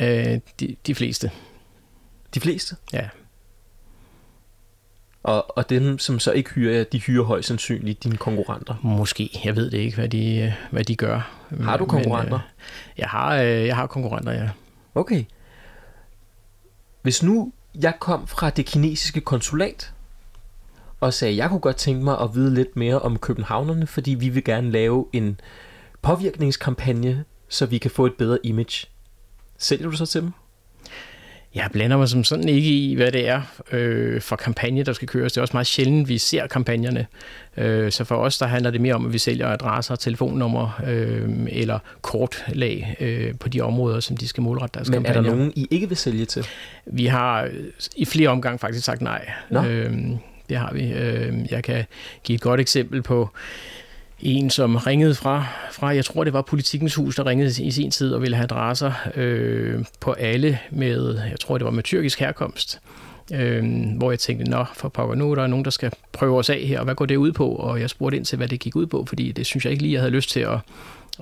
Øh, de, de fleste. De fleste? Ja. Og, og dem, som så ikke hyrer jer, de hyrer højst sandsynligt dine konkurrenter? Måske. Jeg ved det ikke, hvad de, hvad de gør. Har du konkurrenter? Men, øh, jeg, har, øh, jeg har konkurrenter, ja. Okay. Hvis nu jeg kom fra det kinesiske konsulat, og sagde, at jeg kunne godt tænke mig at vide lidt mere om københavnerne, fordi vi vil gerne lave en påvirkningskampagne, så vi kan få et bedre image. Sælger du så til dem? Jeg blander mig som sådan ikke i, hvad det er øh, for kampagne, der skal køres. Det er også meget sjældent, vi ser kampagnerne. Øh, så for os, der handler det mere om, at vi sælger adresser, telefonnummer øh, eller kortlag øh, på de områder, som de skal målrette deres Men kampagner. Men er der nogen, I ikke vil sælge til? Vi har i flere omgange faktisk sagt nej. Nå. Øh, det har vi. Øh, jeg kan give et godt eksempel på en, som ringede fra, fra, jeg tror det var Politikens Hus, der ringede i sin tid og ville have adresser øh, på alle med, jeg tror det var med tyrkisk herkomst. Øh, hvor jeg tænkte, nå, for pokker, nu er der nogen, der skal prøve os af her, og hvad går det ud på? Og jeg spurgte ind til, hvad det gik ud på, fordi det synes jeg ikke lige, jeg havde lyst til at,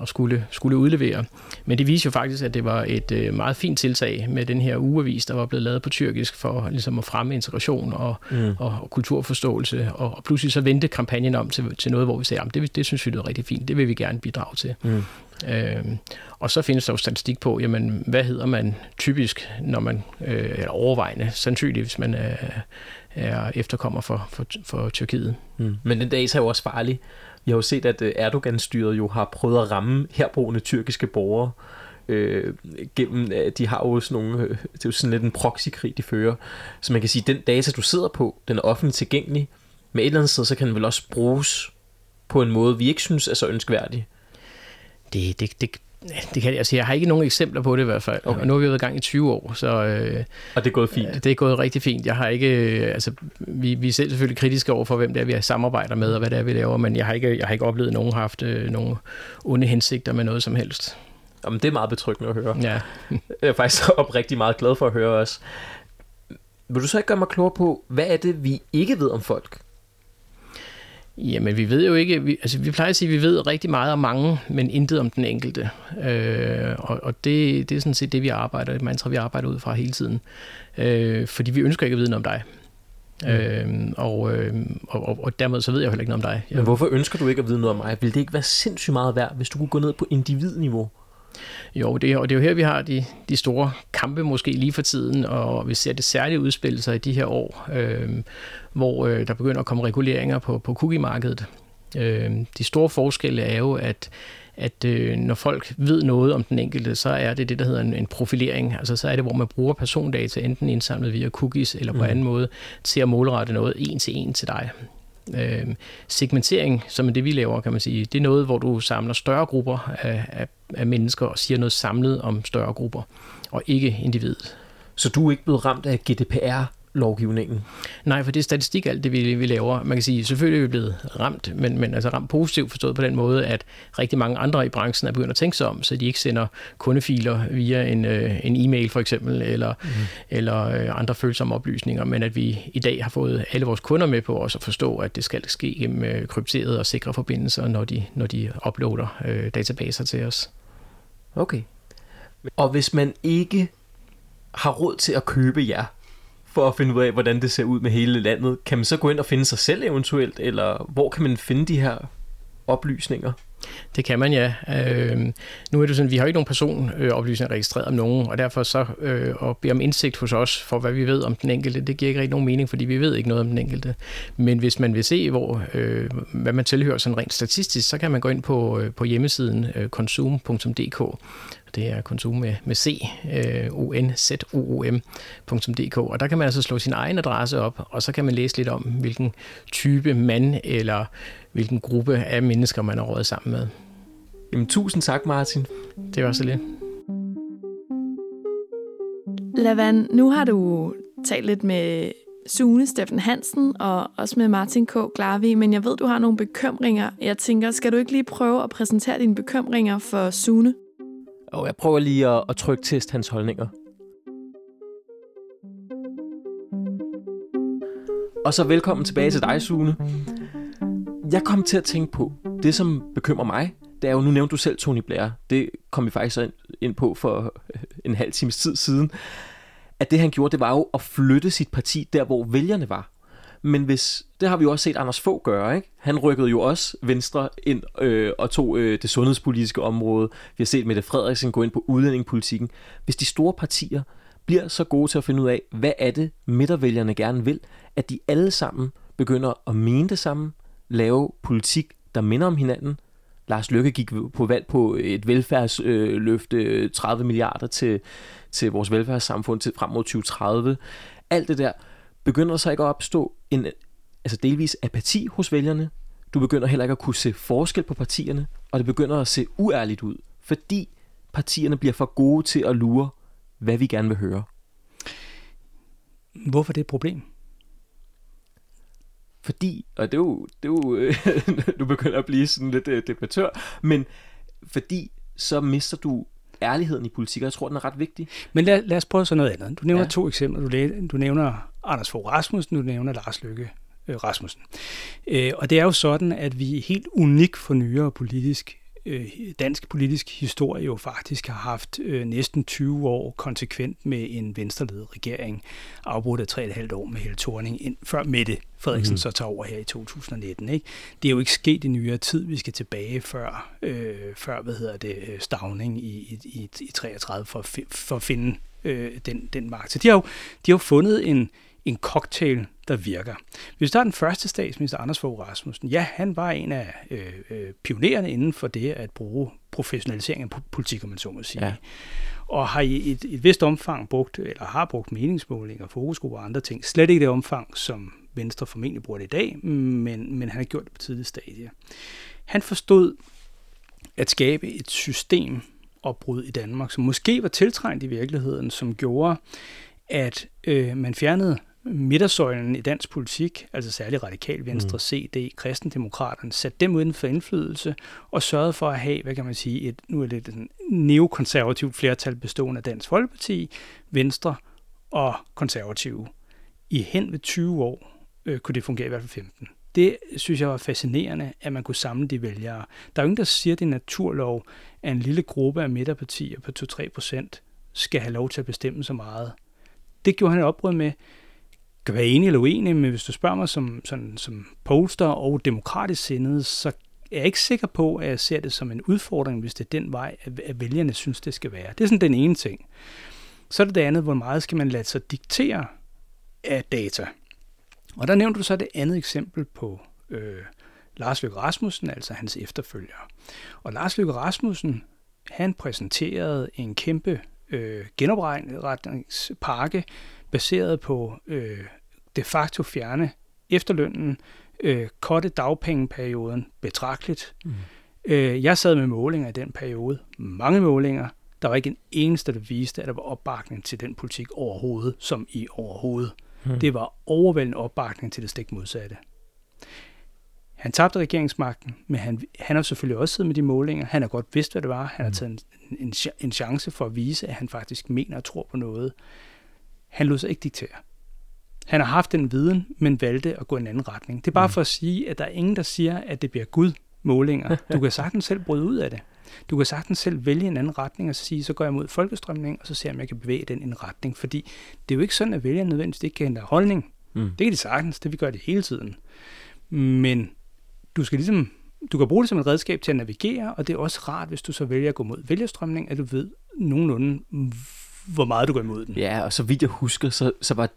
at skulle, skulle udlevere. Men det viser jo faktisk, at det var et øh, meget fint tiltag med den her ugeavis, der var blevet lavet på tyrkisk for ligesom at fremme integration og, mm. og, og kulturforståelse. Og, og pludselig så vendte kampagnen om til, til noget, hvor vi sagde, at det, det synes vi er rigtig fint, det vil vi gerne bidrage til. Mm. Øhm, og så findes der jo statistik på, jamen, hvad hedder man typisk, når man, øh, eller overvejende, sandsynligt, hvis man er, er efterkommer for, for, for Tyrkiet. Mm. Men den dag er jo også farlig. Vi har jo set, at øh, Erdogan-styret jo har prøvet at ramme herboende tyrkiske borgere øh, gennem, øh, de har jo sådan nogle, øh, det er jo sådan lidt en proxykrig, de fører. Så man kan sige, at den data, du sidder på, den er offentligt tilgængelig. Men et eller andet sted, så kan den vel også bruges på en måde, vi ikke synes er så ønskværdig. Det, det, det, det kan, altså jeg har ikke nogen eksempler på det i hvert fald. Okay. Og nu har vi været i gang i 20 år, så... Øh, og det er gået fint? Det er gået rigtig fint. Jeg har ikke... Øh, altså, vi, vi er selv selvfølgelig kritiske over for, hvem det er, vi samarbejder med, og hvad det er, vi laver, men jeg har ikke, jeg har ikke oplevet, at nogen har haft øh, nogle onde hensigter med noget som helst. Jamen, det er meget betryggende at høre. Ja. <laughs> jeg er faktisk <laughs> oprigtig meget glad for at høre også. Vil du så ikke gøre mig klogere på, hvad er det, vi ikke ved om folk? Jamen, vi ved jo ikke, vi, altså vi plejer at sige, at vi ved rigtig meget om mange, men intet om den enkelte. Øh, og og det, det er sådan set det, vi arbejder, et mantra, vi arbejder ud fra hele tiden. Øh, fordi vi ønsker ikke at vide noget om dig. Mm. Øh, og, øh, og, og dermed så ved jeg heller ikke noget om dig. Men hvorfor ønsker du ikke at vide noget om mig? Vil det ikke være sindssygt meget værd, hvis du kunne gå ned på individniveau? Jo, det, og det er jo her, vi har de, de store kampe måske lige for tiden, og vi ser det særligt udspille sig i de her år, øh, hvor øh, der begynder at komme reguleringer på, på cookie-markedet. Øh, de store forskelle er jo, at at øh, når folk ved noget om den enkelte, så er det det, der hedder en, en profilering. Altså så er det, hvor man bruger persondata, enten indsamlet via cookies eller på mm. anden måde, til at målrette noget en til en til dig. Øh, segmentering, som er det, vi laver, kan man sige, det er noget, hvor du samler større grupper af, af, af mennesker og siger noget samlet om større grupper, og ikke individet. Så du er ikke blevet ramt af GDPR lovgivningen? Nej, for det er statistik alt det, vi, vi laver. Man kan sige, selvfølgelig er vi blevet ramt, men, men altså ramt positivt forstået på den måde, at rigtig mange andre i branchen er begyndt at tænke sig om, så de ikke sender kundefiler via en, øh, en e-mail for eksempel, eller, mm. eller øh, andre følsomme oplysninger, men at vi i dag har fået alle vores kunder med på os at forstå, at det skal ske gennem øh, krypterede og sikre forbindelser, når de, når de uploader øh, databaser til os. Okay. Og hvis man ikke har råd til at købe jer, for at finde ud af, hvordan det ser ud med hele landet. Kan man så gå ind og finde sig selv eventuelt, eller hvor kan man finde de her oplysninger? Det kan man, ja. Øh, nu er det sådan, vi har ikke nogen personoplysninger registreret om nogen, og derfor så øh, at bede om indsigt hos os for, hvad vi ved om den enkelte, det giver ikke rigtig nogen mening, fordi vi ved ikke noget om den enkelte. Men hvis man vil se, hvor, øh, hvad man tilhører sådan rent statistisk, så kan man gå ind på, øh, på hjemmesiden øh, konsum.dk, det er konsum med, med C, øh, o n z o o mdk og der kan man altså slå sin egen adresse op, og så kan man læse lidt om, hvilken type mand eller hvilken gruppe af mennesker, man har rådet sammen med. Jamen, tusind tak, Martin. Det var så lidt. Lavan, nu har du talt lidt med Sune Steffen Hansen og også med Martin K. Glarvi, men jeg ved, du har nogle bekymringer. Jeg tænker, skal du ikke lige prøve at præsentere dine bekymringer for Sune? Og jeg prøver lige at, at trykke test hans holdninger. Og så velkommen tilbage til dig, Sune. Jeg kom til at tænke på, det som bekymrer mig, det er jo, nu nævnte du selv Tony Blair, det kom vi faktisk ind på for øh, en halv times tid siden, at det han gjorde, det var jo at flytte sit parti der, hvor vælgerne var. Men hvis, det har vi jo også set Anders få gøre, ikke? Han rykkede jo også Venstre ind øh, og tog øh, det sundhedspolitiske område. Vi har set Mette Frederiksen gå ind på udlændingepolitikken. Hvis de store partier bliver så gode til at finde ud af, hvad er det midtervælgerne gerne vil, at de alle sammen begynder at mene det samme, lave politik, der minder om hinanden. Lars Løkke gik på valg på et velfærdsløfte, øh, 30 milliarder til, til vores velfærdssamfund til frem mod 2030. Alt det der begynder så ikke at opstå en altså delvis apati hos vælgerne. Du begynder heller ikke at kunne se forskel på partierne, og det begynder at se uærligt ud, fordi partierne bliver for gode til at lure, hvad vi gerne vil høre. Hvorfor det er et problem? Fordi, og det er jo, det er jo <laughs> du begynder at blive sådan lidt uh, debattør, men fordi så mister du ærligheden i politik, og jeg tror, den er ret vigtig. Men lad, lad os prøve så noget andet. Du nævner ja. to eksempler. Du, du nævner Anders Fogh Rasmussen, du nævner Lars Løkke øh, Rasmussen. Øh, og det er jo sådan, at vi helt unik for nyere politisk øh, dansk politisk historie jo faktisk har haft næsten 20 år konsekvent med en venstreledet regering, afbrudt af 3,5 år med Helle Thorning, ind, før Mette Frederiksen mm. så tager over her i 2019. Ikke? Det er jo ikke sket i nyere tid, vi skal tilbage før, øh, før hvad hedder det, stavning i, i, i 33 for, for at finde øh, den, den magt. Så de har jo, de har jo fundet en, en cocktail, der virker. Hvis der er den første statsminister, Anders Fogh Rasmussen, ja, han var en af øh, øh, pionererne inden for det at bruge professionalisering af politik, om man så må sige. Ja. Og har i et, et vist omfang brugt, eller har brugt meningsmålinger, fokusgrupper og andre ting. Slet ikke det omfang, som Venstre formentlig bruger det i dag, men, men han har gjort det på tidligt stadie. Han forstod at skabe et system opbrud i Danmark, som måske var tiltrængt i virkeligheden, som gjorde, at øh, man fjernede midtersøjlen i dansk politik, altså særligt radikal venstre, mm. CD, kristendemokraterne, satte dem uden for indflydelse og sørgede for at have, hvad kan man sige, et, nu er det et neokonservativt flertal bestående af Dansk Folkeparti, Venstre og konservative. I hen ved 20 år øh, kunne det fungere i hvert fald 15. Det synes jeg var fascinerende, at man kunne samle de vælgere. Der er jo ingen, der siger, at det er naturlov, at en lille gruppe af midterpartier på 2-3 procent skal have lov til at bestemme så meget. Det gjorde han et opbrud med kan være enig eller uenig, men hvis du spørger mig som, sådan, som polster og demokratisk sindet, så er jeg ikke sikker på, at jeg ser det som en udfordring, hvis det er den vej, at vælgerne synes, det skal være. Det er sådan den ene ting. Så er det det andet, hvor meget skal man lade sig diktere af data. Og der nævnte du så det andet eksempel på øh, Lars Løkke Rasmussen, altså hans efterfølger. Og Lars Løkke Rasmussen, han præsenterede en kæmpe øh, genopretningspakke, baseret på øh, de facto fjerne efterlønnen, øh, korte dagpengeperioden betragteligt. Mm. Øh, jeg sad med målinger i den periode, mange målinger. Der var ikke en eneste, der viste, at der var opbakning til den politik overhovedet, som i overhovedet. Mm. Det var overvældende opbakning til det stik modsatte. Han tabte regeringsmagten, men han, han har selvfølgelig også siddet med de målinger. Han har godt vidst, hvad det var. Han har mm. taget en, en, en chance for at vise, at han faktisk mener og tror på noget. Han lod sig ikke diktere. Han har haft den viden, men valgte at gå en anden retning. Det er bare mm. for at sige, at der er ingen, der siger, at det bliver Gud målinger. Du kan sagtens selv bryde ud af det. Du kan sagtens selv vælge en anden retning og så sige, så går jeg mod folkestrømning, og så ser jeg, om jeg kan bevæge den i en retning. Fordi det er jo ikke sådan, at vælgerne nødvendigvis ikke kan ændre holdning. Mm. Det kan de sagtens, det vi gør det hele tiden. Men du skal ligesom du kan bruge det som et redskab til at navigere, og det er også rart, hvis du så vælger at gå mod vælgerstrømning, at du ved nogenlunde, hvor meget du går imod den. Ja, og så vidt jeg husker, så, så var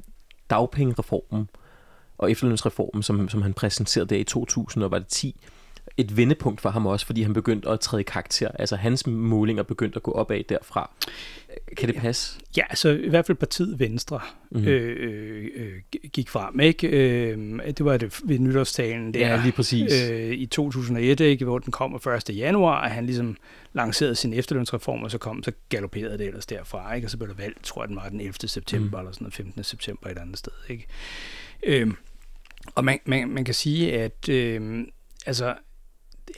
dagpengereformen og efterlønsreformen, som, som han præsenterede der i 2000, og var det 10, et vendepunkt for ham også, fordi han begyndte at træde karakter. Altså hans målinger begyndte at gå opad derfra. Kan det passe? Ja, altså i hvert fald partiet Venstre mm-hmm. øh, øh, gik frem. Ikke? Øh, det var det ved nytårstalen der ja, lige præcis. Øh, i 2001, ikke? hvor den kom 1. januar, og han ligesom lancerede sin efterlønsreform, og så kom, så galopperede det ellers derfra. Ikke? Og så blev der valgt, tror jeg, den var den 11. september, mm. eller sådan noget, 15. september et andet sted. Ikke? Øh, og man, man, man kan sige, at øh, altså,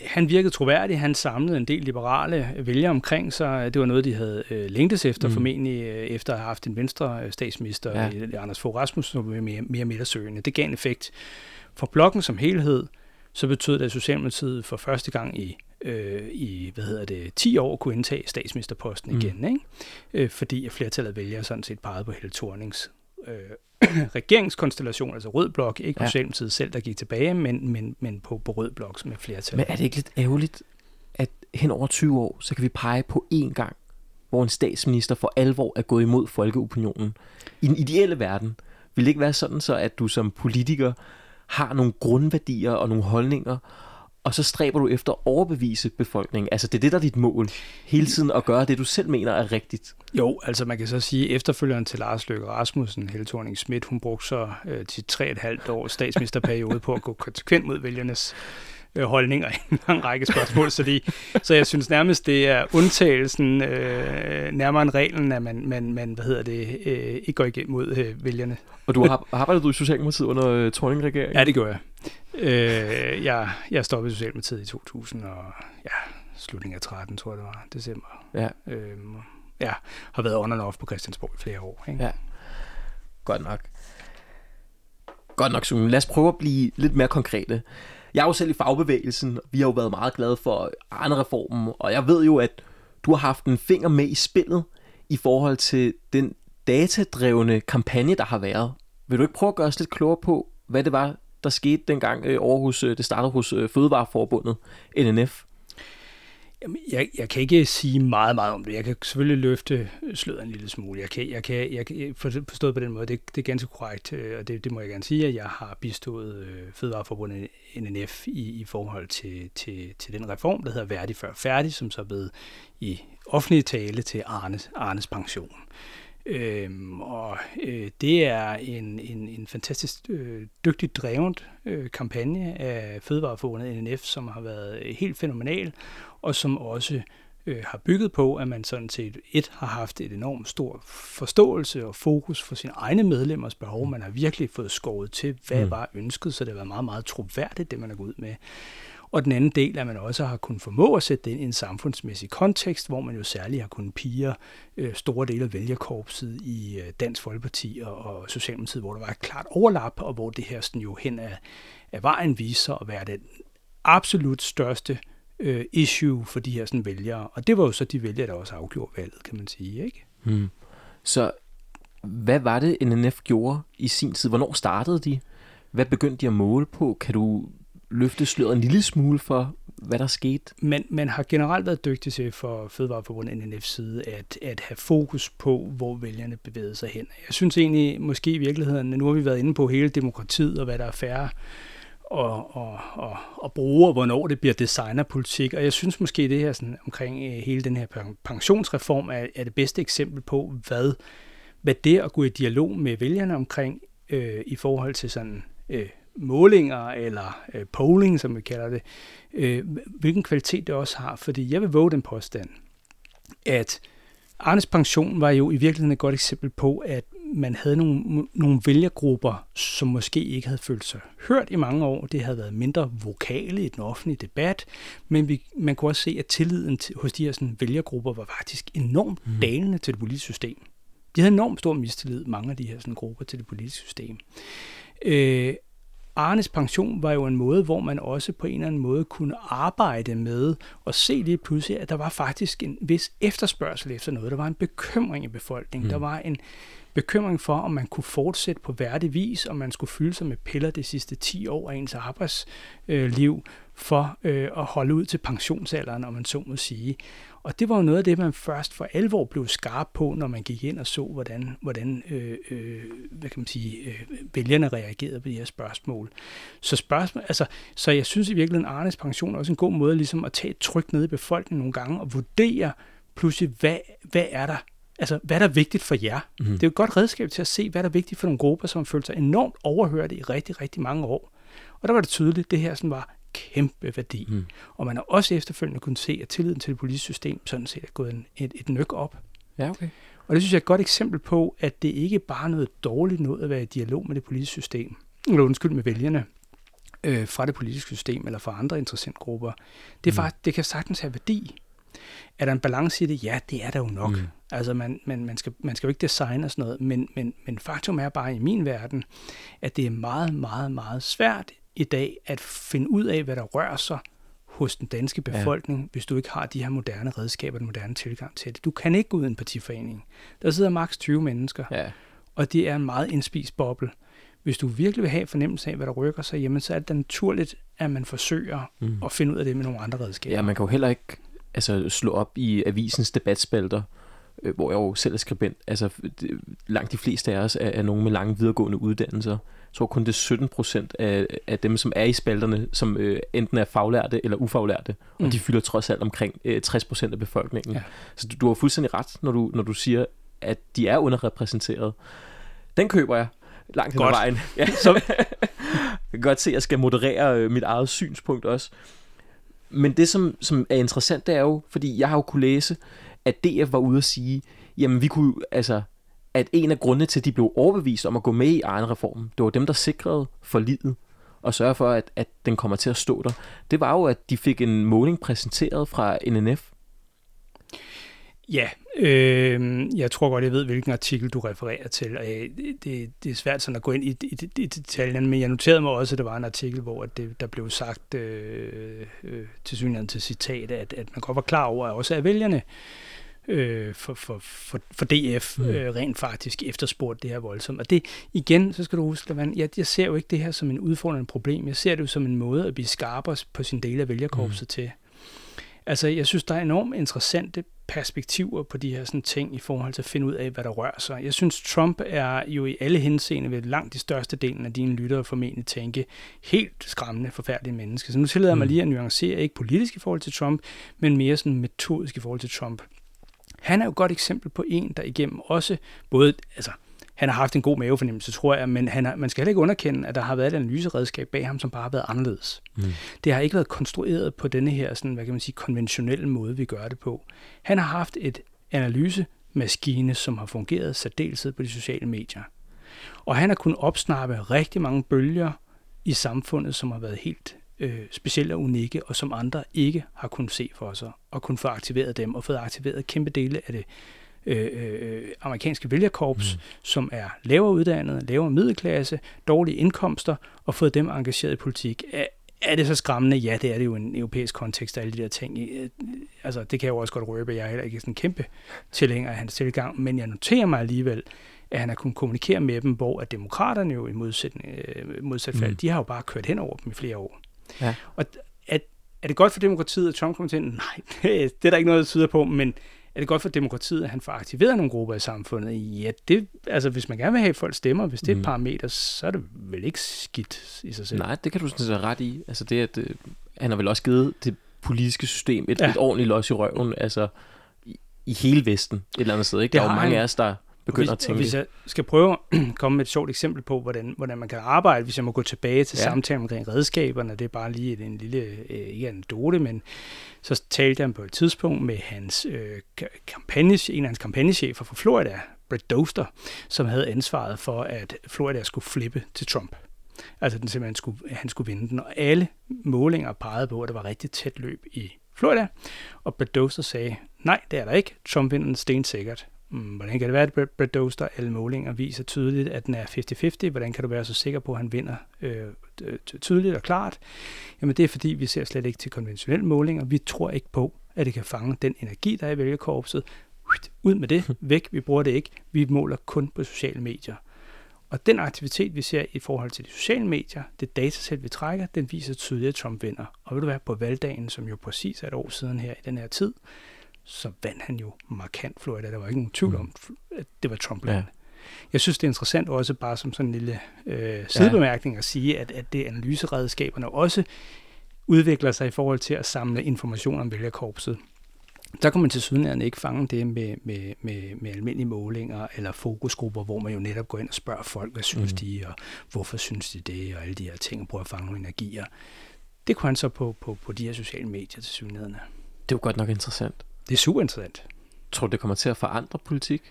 han virkede troværdig, han samlede en del liberale vælgere omkring sig. Det var noget, de havde øh, længtes efter, mm. formentlig øh, efter at have haft en venstre øh, statsminister, ja. Anders Fogh Rasmussen, som var mere, mere midtersøgende. Det gav en effekt. For blokken som helhed, så betød det, at Socialdemokratiet for første gang i øh, i, hvad hedder det, 10 år kunne indtage statsministerposten mm. igen, ikke? Øh, fordi flertallet af vælgere sådan set pegede på Helle Thornings øh, <coughs> regeringskonstellation, altså rød blok, ikke ja. Socialdemokratiet selv, der gik tilbage, men, men, men på, på rød blok med flertal. Men er det ikke lidt ærgerligt, at hen over 20 år, så kan vi pege på én gang, hvor en statsminister for alvor er gået imod folkeopinionen. I den ideelle verden vil det ikke være sådan, så at du som politiker har nogle grundværdier og nogle holdninger, og så stræber du efter at overbevise befolkningen. Altså det er det, der er dit mål. Hele tiden at gøre det, du selv mener er rigtigt. Jo, altså man kan så sige, at efterfølgeren til Lars Løkke Rasmussen, Helle thorning Schmidt, hun brugte så øh, til tre et halvt år statsministerperiode på at gå konsekvent mod vælgernes øh, holdninger i en lang række spørgsmål, så, de, så jeg synes nærmest, det er undtagelsen øh, nærmere end reglen, at man, man, man hvad hedder det, øh, ikke går igennem mod øh, vælgerne. Og du har arbejdet du i Socialdemokratiet under øh, Thorning-regeringen? Ja, det gør jeg. Øh, jeg, jeg stoppede i Socialdemokratiet i 2000, og ja, slutningen af 13, tror jeg det var, december. Ja. Øh, ja, har været on and off på Christiansborg i flere år. Ikke? Ja, godt nok. Godt nok, Sune. Lad os prøve at blive lidt mere konkrete. Jeg er jo selv i fagbevægelsen, og vi har jo været meget glade for Arne-reformen, og jeg ved jo, at du har haft en finger med i spillet i forhold til den datadrevne kampagne, der har været. Vil du ikke prøve at gøre os lidt klogere på, hvad det var, der skete dengang øh, over hos, øh, det startede hos øh, Fødevareforbundet, NNF? Jamen, jeg, jeg kan ikke sige meget, meget om det. Jeg kan selvfølgelig løfte sløret en lille smule. Jeg kan, jeg kan, jeg kan øh, forstået på den måde, det, det er ganske korrekt, øh, og det, det må jeg gerne sige, at jeg har bistået øh, Fødevareforbundet NNF i, i forhold til, til, til den reform, der hedder Værdig før færdig, som så er blevet i offentlig tale til Arnes, Arnes pension. Øhm, og øh, det er en, en, en fantastisk øh, dygtigt drevet øh, kampagne af Fødevareforbundet NNF, som har været helt fænomenal, og som også øh, har bygget på, at man sådan set et har haft et enormt stor forståelse og fokus for sine egne medlemmers behov. Man har virkelig fået skåret til, hvad mm. var ønsket, så det har været meget, meget troværdigt, det man er gået ud med. Og den anden del, at man også har kunnet formå at sætte det ind i en samfundsmæssig kontekst, hvor man jo særligt har kunnet pige øh, store dele af vælgerkorpset i øh, Dansk Folkeparti og, og Socialdemokratiet, hvor der var et klart overlap, og hvor det her sådan jo hen af, af vejen viser at være den absolut største øh, issue for de her sådan, vælgere. Og det var jo så de vælgere, der også afgjorde valget, kan man sige. ikke? Hmm. Så hvad var det, NNF gjorde i sin tid? Hvornår startede de? Hvad begyndte de at måle på? Kan du løfte sløret en lille smule for, hvad der skete? Men man har generelt været dygtig til for Fødevareforbundet NNF side at, at have fokus på, hvor vælgerne bevæger sig hen. Jeg synes egentlig, måske i virkeligheden, nu har vi været inde på hele demokratiet og hvad der er færre og, og, og, og bruge, og hvornår det bliver designerpolitik. Og jeg synes måske, det her sådan, omkring øh, hele den her pensionsreform er, er det bedste eksempel på, hvad, hvad det at gå i dialog med vælgerne omkring øh, i forhold til sådan øh, målinger eller øh, polling, som vi kalder det, øh, hvilken kvalitet det også har. Fordi jeg vil våge den påstand, at Arnes pension var jo i virkeligheden et godt eksempel på, at man havde nogle, nogle vælgergrupper, som måske ikke havde følt sig hørt i mange år. Det havde været mindre vokale i den offentlige debat, men vi, man kunne også se, at tilliden til, hos de her sådan, vælgergrupper var faktisk enormt mm. dalende til det politiske system. De havde enormt stor mistillid, mange af de her sådan, grupper, til det politiske system. Øh, Arnes pension var jo en måde, hvor man også på en eller anden måde kunne arbejde med og se lige pludselig, at der var faktisk en vis efterspørgsel efter noget. Der var en bekymring i befolkningen. Mm. Der var en bekymring for, om man kunne fortsætte på værdig vis, om man skulle fylde sig med piller de sidste 10 år af ens arbejdsliv for øh, at holde ud til pensionsalderen, om man så må sige. Og det var jo noget af det, man først for alvor blev skarp på, når man gik ind og så, hvordan, hvordan øh, øh, hvad kan man sige, øh, vælgerne reagerede på de her spørgsmål. Så, spørgsmål, altså, så jeg synes i virkeligheden, Arnes pension er også en god måde ligesom at tage et tryk ned i befolkningen nogle gange og vurdere pludselig, hvad, hvad er der Altså, hvad er der vigtigt for jer? Mm. Det er jo et godt redskab til at se, hvad der er vigtigt for nogle grupper, som har følt sig enormt overhørte i rigtig, rigtig mange år. Og der var det tydeligt, at det her sådan var kæmpe værdi. Mm. Og man har også efterfølgende kunnet se, at tilliden til det politiske system sådan set er gået en, et, et nyk op. Ja, okay. Og det synes jeg er et godt eksempel på, at det ikke bare er noget dårligt noget at være i dialog med det politiske system, eller undskyld med vælgerne, øh, fra det politiske system eller fra andre interessentgrupper. Det, er mm. faktisk, det kan sagtens have værdi. Er der en balance i det? Ja, det er der jo nok. Mm. Altså, man, man, man, skal, man skal jo ikke designe sådan noget, men, men, men faktum er bare i min verden, at det er meget, meget, meget svært i dag at finde ud af, hvad der rører sig hos den danske befolkning, ja. hvis du ikke har de her moderne redskaber, den moderne tilgang til det. Du kan ikke gå ud i en partiforening. Der sidder maks 20 mennesker, ja. og det er en meget indspist boble. Hvis du virkelig vil have fornemmelse af, hvad der rykker sig, jamen, så er det naturligt, at man forsøger mm. at finde ud af det med nogle andre redskaber. Ja, man kan jo heller ikke altså, slå op i avisens debatspalter, øh, hvor jeg jo selv er skribent. Altså, det, langt de fleste af os er, er nogen med lange videregående uddannelser tror kun det er 17 procent af, af dem, som er i spalterne, som øh, enten er faglærte eller ufaglærte, mm. og de fylder trods alt omkring øh, 60 procent af befolkningen. Ja. Så du, du har fuldstændig ret, når du, når du siger, at de er underrepræsenteret. Den køber jeg langt hen ad vejen. <laughs> Ja. Så... jeg kan godt se, at jeg skal moderere øh, mit eget synspunkt også. Men det, som, som er interessant, det er jo, fordi jeg har jo kunne læse, at DF var ude at sige, jamen vi kunne, altså, at en af grundene til, at de blev overbevist om at gå med i egen reform, det var dem, der sikrede for livet og sørge for, at, at den kommer til at stå der. Det var jo, at de fik en måling præsenteret fra NNF. Ja, øh, jeg tror godt, jeg ved, hvilken artikel du refererer til. Øh, og det, det er svært sådan at gå ind i, i, i detaljerne, men jeg noterede mig også, at der var en artikel, hvor det, der blev sagt øh, øh, til synligheden til citat, at, at man godt var klar over, at også af vælgerne øh, for, for, for, for DF mm. øh, rent faktisk efterspurgt det her voldsomt. Og det igen, så skal du huske, at jeg, jeg ser jo ikke det her som en udfordrende problem. Jeg ser det jo som en måde at blive skarpere på sin del af vælgerkorpset mm. til. Altså, jeg synes, der er enormt interessante perspektiver på de her sådan, ting i forhold til at finde ud af, hvad der rører sig. Jeg synes, Trump er jo i alle henseende ved langt de største delen af dine lyttere formentlig tænke helt skræmmende, forfærdelige mennesker. Så nu tillader mm. mig lige at nuancere, ikke politisk i forhold til Trump, men mere sådan metodisk i forhold til Trump. Han er jo et godt eksempel på en, der igennem også både, altså han har haft en god mavefornemmelse, tror jeg, men han har, man skal heller ikke underkende, at der har været et analyseredskab bag ham, som bare har været anderledes. Mm. Det har ikke været konstrueret på denne her, sådan, hvad kan man sige, konventionelle måde, vi gør det på. Han har haft et analysemaskine, som har fungeret særdeleshed på de sociale medier. Og han har kunnet opsnappe rigtig mange bølger i samfundet, som har været helt øh, specielle og unikke, og som andre ikke har kunnet se for sig, og kunne få aktiveret dem, og fået aktiveret kæmpe dele af det øh, øh, amerikanske vælgerkorps, mm. som er lavere uddannet, lavere middelklasse, dårlige indkomster, og fået dem engageret i politik. Er, er det så skræmmende? Ja, det er det jo i en europæisk kontekst, alle de der ting. Øh, altså, det kan jeg jo også godt røbe, jeg er heller ikke sådan en kæmpe tilhænger af hans tilgang, men jeg noterer mig alligevel, at han har kunnet kommunikere med dem, hvor at demokraterne jo i modsætning, øh, modsat fald, mm. de har jo bare kørt hen over dem i flere år. Ja. Og er, er det godt for demokratiet, at Trump kommer til? Nej, <laughs> det er der ikke noget, der tyder på, men er det godt for demokratiet, at han får aktiveret nogle grupper i samfundet? Ja, det, altså hvis man gerne vil have, at folk stemmer, hvis det er et mm. parameter, så er det vel ikke skidt i sig selv. Nej, det kan du sådan set ret i. Altså det, at øh, han har vel også givet det politiske system et, ja. et ordentligt løs i røven, altså i, i hele Vesten et eller andet sted. Ikke? Der er jo mange af os, der begynder hvis, at tænke. Hvis jeg skal prøve at <clears throat> komme med et sjovt eksempel på, hvordan, hvordan man kan arbejde, hvis jeg må gå tilbage til ja. samtalen omkring redskaberne, det er bare lige en lille, øh, ikke anekdote, men så talte jeg på et tidspunkt med hans øh, kampagne, en af hans kampagnechefer fra Florida, Brett Doster, som havde ansvaret for, at Florida skulle flippe til Trump. Altså den simpelthen skulle, han skulle vinde den, og alle målinger pegede på, at der var rigtig tæt løb i Florida, og Brett Doster sagde, nej, det er der ikke, Trump vinder den stensikkert hvordan kan det være, at Brett Doster alle målinger viser tydeligt, at den er 50-50? Hvordan kan du være så sikker på, at han vinder øh, tydeligt og klart? Jamen det er fordi, vi ser slet ikke til konventionelle målinger. Vi tror ikke på, at det kan fange den energi, der er i vælgerkorpset. Ud med det, <laughs> væk, vi bruger det ikke. Vi måler kun på sociale medier. Og den aktivitet, vi ser i forhold til de sociale medier, det datasæt, vi trækker, den viser tydeligt, at Trump vinder. Og vil du være på valgdagen, som jo præcis er et år siden her i den her tid, så vandt han jo markant Florida. Der var ikke nogen tvivl om, at det var Trump. Ja. Jeg synes, det er interessant også bare som sådan en lille øh, sidebemærkning at sige, at, at det analyseredskaberne også udvikler sig i forhold til at samle information om vælgerkorpset. Der kan man til sydenlandet ikke fange det med, med, med, med almindelige målinger eller fokusgrupper, hvor man jo netop går ind og spørger folk, hvad synes mm. de, og hvorfor synes de det, og alle de her ting, og prøver at fange nogle energier. Det kunne han så på, på, på de her sociale medier til sydenlandene. Det er jo godt nok interessant. Det er super interessant. Tror du, det kommer til at forandre politik?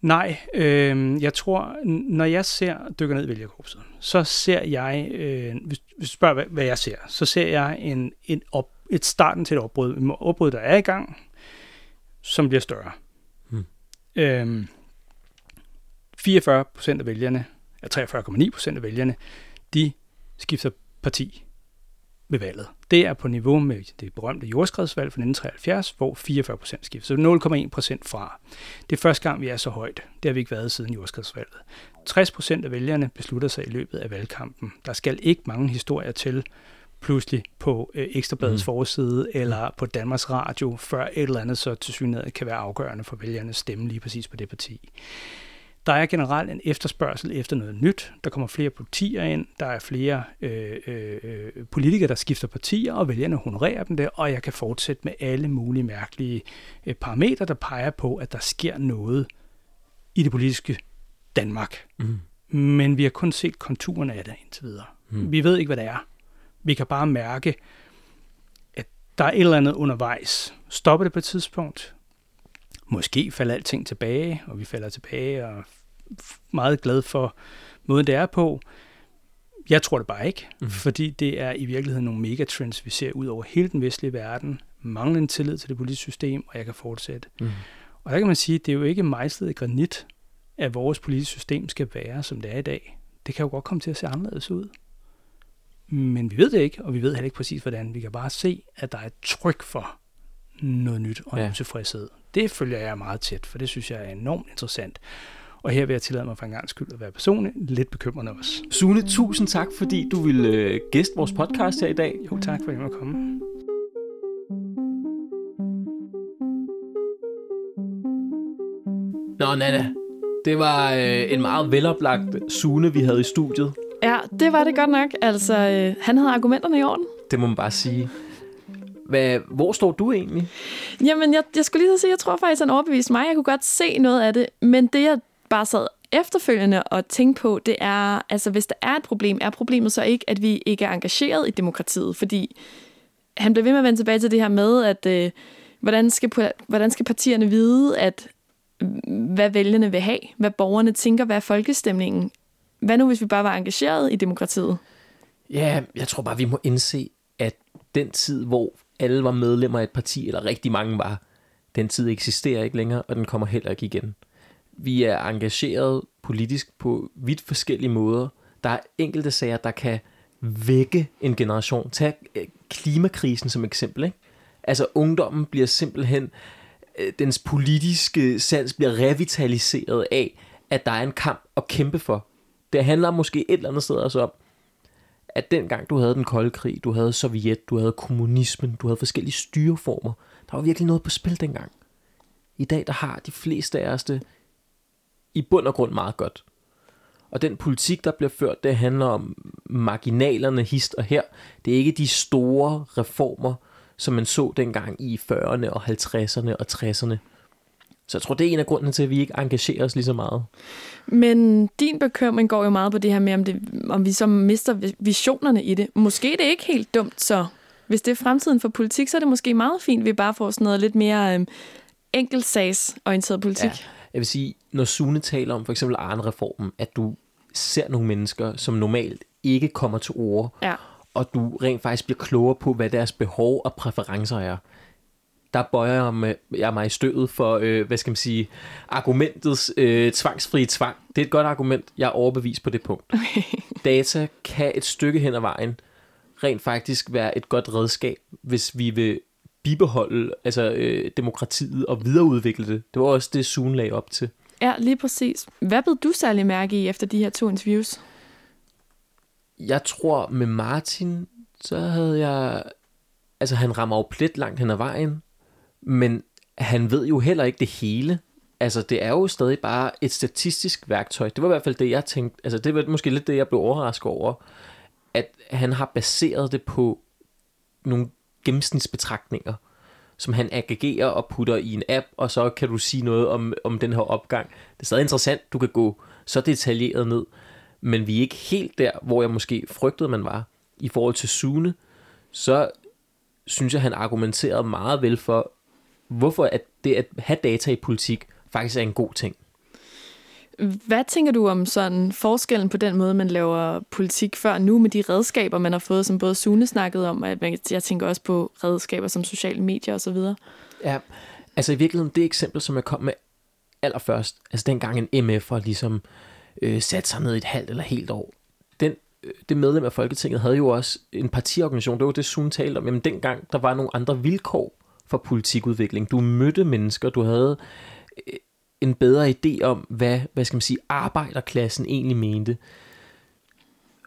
Nej, øh, jeg tror, når jeg ser dykker ned i vælgerkorpset, så ser jeg, øh, hvis du spørger, hvad, hvad jeg ser, så ser jeg en, en op, et starten til et opbrud, et opbrud, der er i gang, som bliver større. Hmm. Øh, 44 procent af vælgerne, 43,9 procent af vælgerne, de skifter parti ved valget. Det er på niveau med det berømte jordskredsvalg fra 1973, hvor 44 procent skifter. Så 0,1 procent fra. Det er første gang, vi er så højt. Det har vi ikke været siden jordskredsvalget. 60 procent af vælgerne beslutter sig i løbet af valgkampen. Der skal ikke mange historier til pludselig på øh, Ekstrabladets mm. forside eller på Danmarks Radio, før et eller andet så til synligheden kan være afgørende for vælgernes stemme lige præcis på det parti. Der er generelt en efterspørgsel efter noget nyt. Der kommer flere partier ind, der er flere øh, øh, politikere, der skifter partier, og vælgerne honorerer dem der, og jeg kan fortsætte med alle mulige mærkelige øh, parametre, der peger på, at der sker noget i det politiske Danmark. Mm. Men vi har kun set konturerne af det indtil videre. Mm. Vi ved ikke, hvad det er. Vi kan bare mærke, at der er et eller andet undervejs. Stopper det på et tidspunkt? Måske falder alting tilbage, og vi falder tilbage og er meget glad for måden, det er på. Jeg tror det bare ikke, mm. fordi det er i virkeligheden nogle megatrends, vi ser ud over hele den vestlige verden. Manglende tillid til det politiske system, og jeg kan fortsætte. Mm. Og der kan man sige, at det er jo ikke mejslet i granit, at vores politiske system skal være, som det er i dag. Det kan jo godt komme til at se anderledes ud. Men vi ved det ikke, og vi ved heller ikke præcis, hvordan. Vi kan bare se, at der er et tryk for noget nyt og en ja. tilfredshed. Det følger jeg meget tæt, for det synes jeg er enormt interessant. Og her vil jeg tillade mig for en gang skyld at være personlig, lidt bekymrende også. Sune, tusind tak, fordi du ville øh, gæste vores podcast her i dag. Jo, tak for at jeg måtte komme. Nå, Nana, det var øh, en meget veloplagt Sune, vi havde i studiet. Ja, det var det godt nok. Altså, øh, han havde argumenterne i orden. Det må man bare sige. Hvad, hvor står du egentlig? Jamen, jeg, jeg skulle lige så sige, jeg tror faktisk, han overbeviste mig. Jeg kunne godt se noget af det, men det, jeg bare sad efterfølgende og tænkte på, det er, altså hvis der er et problem, er problemet så ikke, at vi ikke er engageret i demokratiet? Fordi han blev ved med at vende tilbage til det her med, at øh, hvordan, skal, hvordan skal partierne vide, at hvad vælgerne vil have, hvad borgerne tænker, hvad er folkestemningen? Hvad nu, hvis vi bare var engageret i demokratiet? Ja, jeg tror bare, vi må indse, at den tid, hvor alle var medlemmer af et parti, eller rigtig mange var, den tid eksisterer ikke længere, og den kommer heller ikke igen. Vi er engageret politisk på vidt forskellige måder. Der er enkelte sager, der kan vække en generation. Tag øh, klimakrisen som eksempel. Ikke? Altså ungdommen bliver simpelthen, øh, dens politiske sans bliver revitaliseret af, at der er en kamp at kæmpe for. Det handler måske et eller andet sted også om, at dengang du havde den kolde krig, du havde Sovjet, du havde kommunismen, du havde forskellige styreformer, der var virkelig noget på spil dengang. I dag, der har de fleste af os det i bund og grund meget godt. Og den politik, der bliver ført, det handler om marginalerne hist og her. Det er ikke de store reformer, som man så dengang i 40'erne og 50'erne og 60'erne. Så jeg tror, det er en af grundene til, at vi ikke engagerer os lige så meget. Men din bekymring går jo meget på det her med, om, det, om vi så mister visionerne i det. Måske det er ikke helt dumt, så hvis det er fremtiden for politik, så er det måske meget fint, at vi bare får sådan noget lidt mere øh, enkeltsagsorienteret politik. Ja. Jeg vil sige, når Sune taler om for eksempel Arne-reformen, at du ser nogle mennesker, som normalt ikke kommer til ord, ja. og du rent faktisk bliver klogere på, hvad deres behov og præferencer er. Der bøjer jeg mig, jeg mig i støvet for, øh, hvad skal man sige, argumentets øh, tvangsfri tvang. Det er et godt argument. Jeg er overbevist på det punkt. <laughs> Okay. Data kan et stykke hen ad vejen rent faktisk være et godt redskab, hvis vi vil bibeholde altså, øh, demokratiet og videreudvikle det. Det var også det, Zoom lagde op til. Ja, lige præcis. Hvad blev du særlig mærke i efter de her to interviews? Jeg tror, med Martin, så havde jeg... Altså, han rammer jo plet langt hen ad vejen, men han ved jo heller ikke det hele. Altså, det er jo stadig bare et statistisk værktøj. Det var i hvert fald det, jeg tænkte. Altså, det var måske lidt det, jeg blev overrasket over. At han har baseret det på nogle gennemsnitsbetragtninger, som han aggregerer og putter i en app, og så kan du sige noget om, om den her opgang. Det er stadig interessant, du kan gå så detaljeret ned, men vi er ikke helt der, hvor jeg måske frygtede, man var. I forhold til Sune, så synes jeg, han argumenterede meget vel for, hvorfor at det at have data i politik faktisk er en god ting. Hvad tænker du om sådan forskellen på den måde, man laver politik før nu med de redskaber, man har fået, som både Sune snakkede om, og jeg tænker også på redskaber som sociale medier osv.? Ja, altså i virkeligheden det eksempel, som jeg kom med allerførst, altså dengang en MF'er ligesom øh, satte sig ned et halvt eller helt år, den, øh, det medlem af Folketinget havde jo også en partiorganisation, det var det Sune talte om, jamen dengang der var nogle andre vilkår for politikudvikling. Du mødte mennesker, du havde øh, en bedre idé om, hvad, hvad skal man sige, arbejderklassen egentlig mente.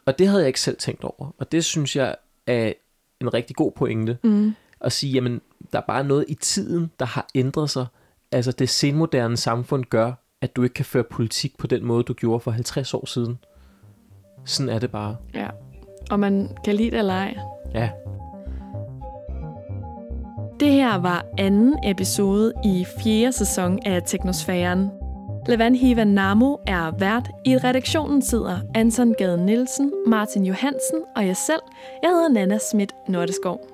Og det havde jeg ikke selv tænkt over. Og det synes jeg er en rigtig god pointe. Mm. At sige, jamen, der er bare noget i tiden, der har ændret sig. Altså det senmoderne samfund gør, at du ikke kan føre politik på den måde, du gjorde for 50 år siden. Sådan er det bare. Ja, og man kan lide det eller ej. Ja. Det her var anden episode i fjerde sæson af Teknosfæren. Levan Hiva Namo er vært. I redaktionen sidder Anton Gade Nielsen, Martin Johansen og jeg selv. Jeg hedder Nana Schmidt Nordeskov.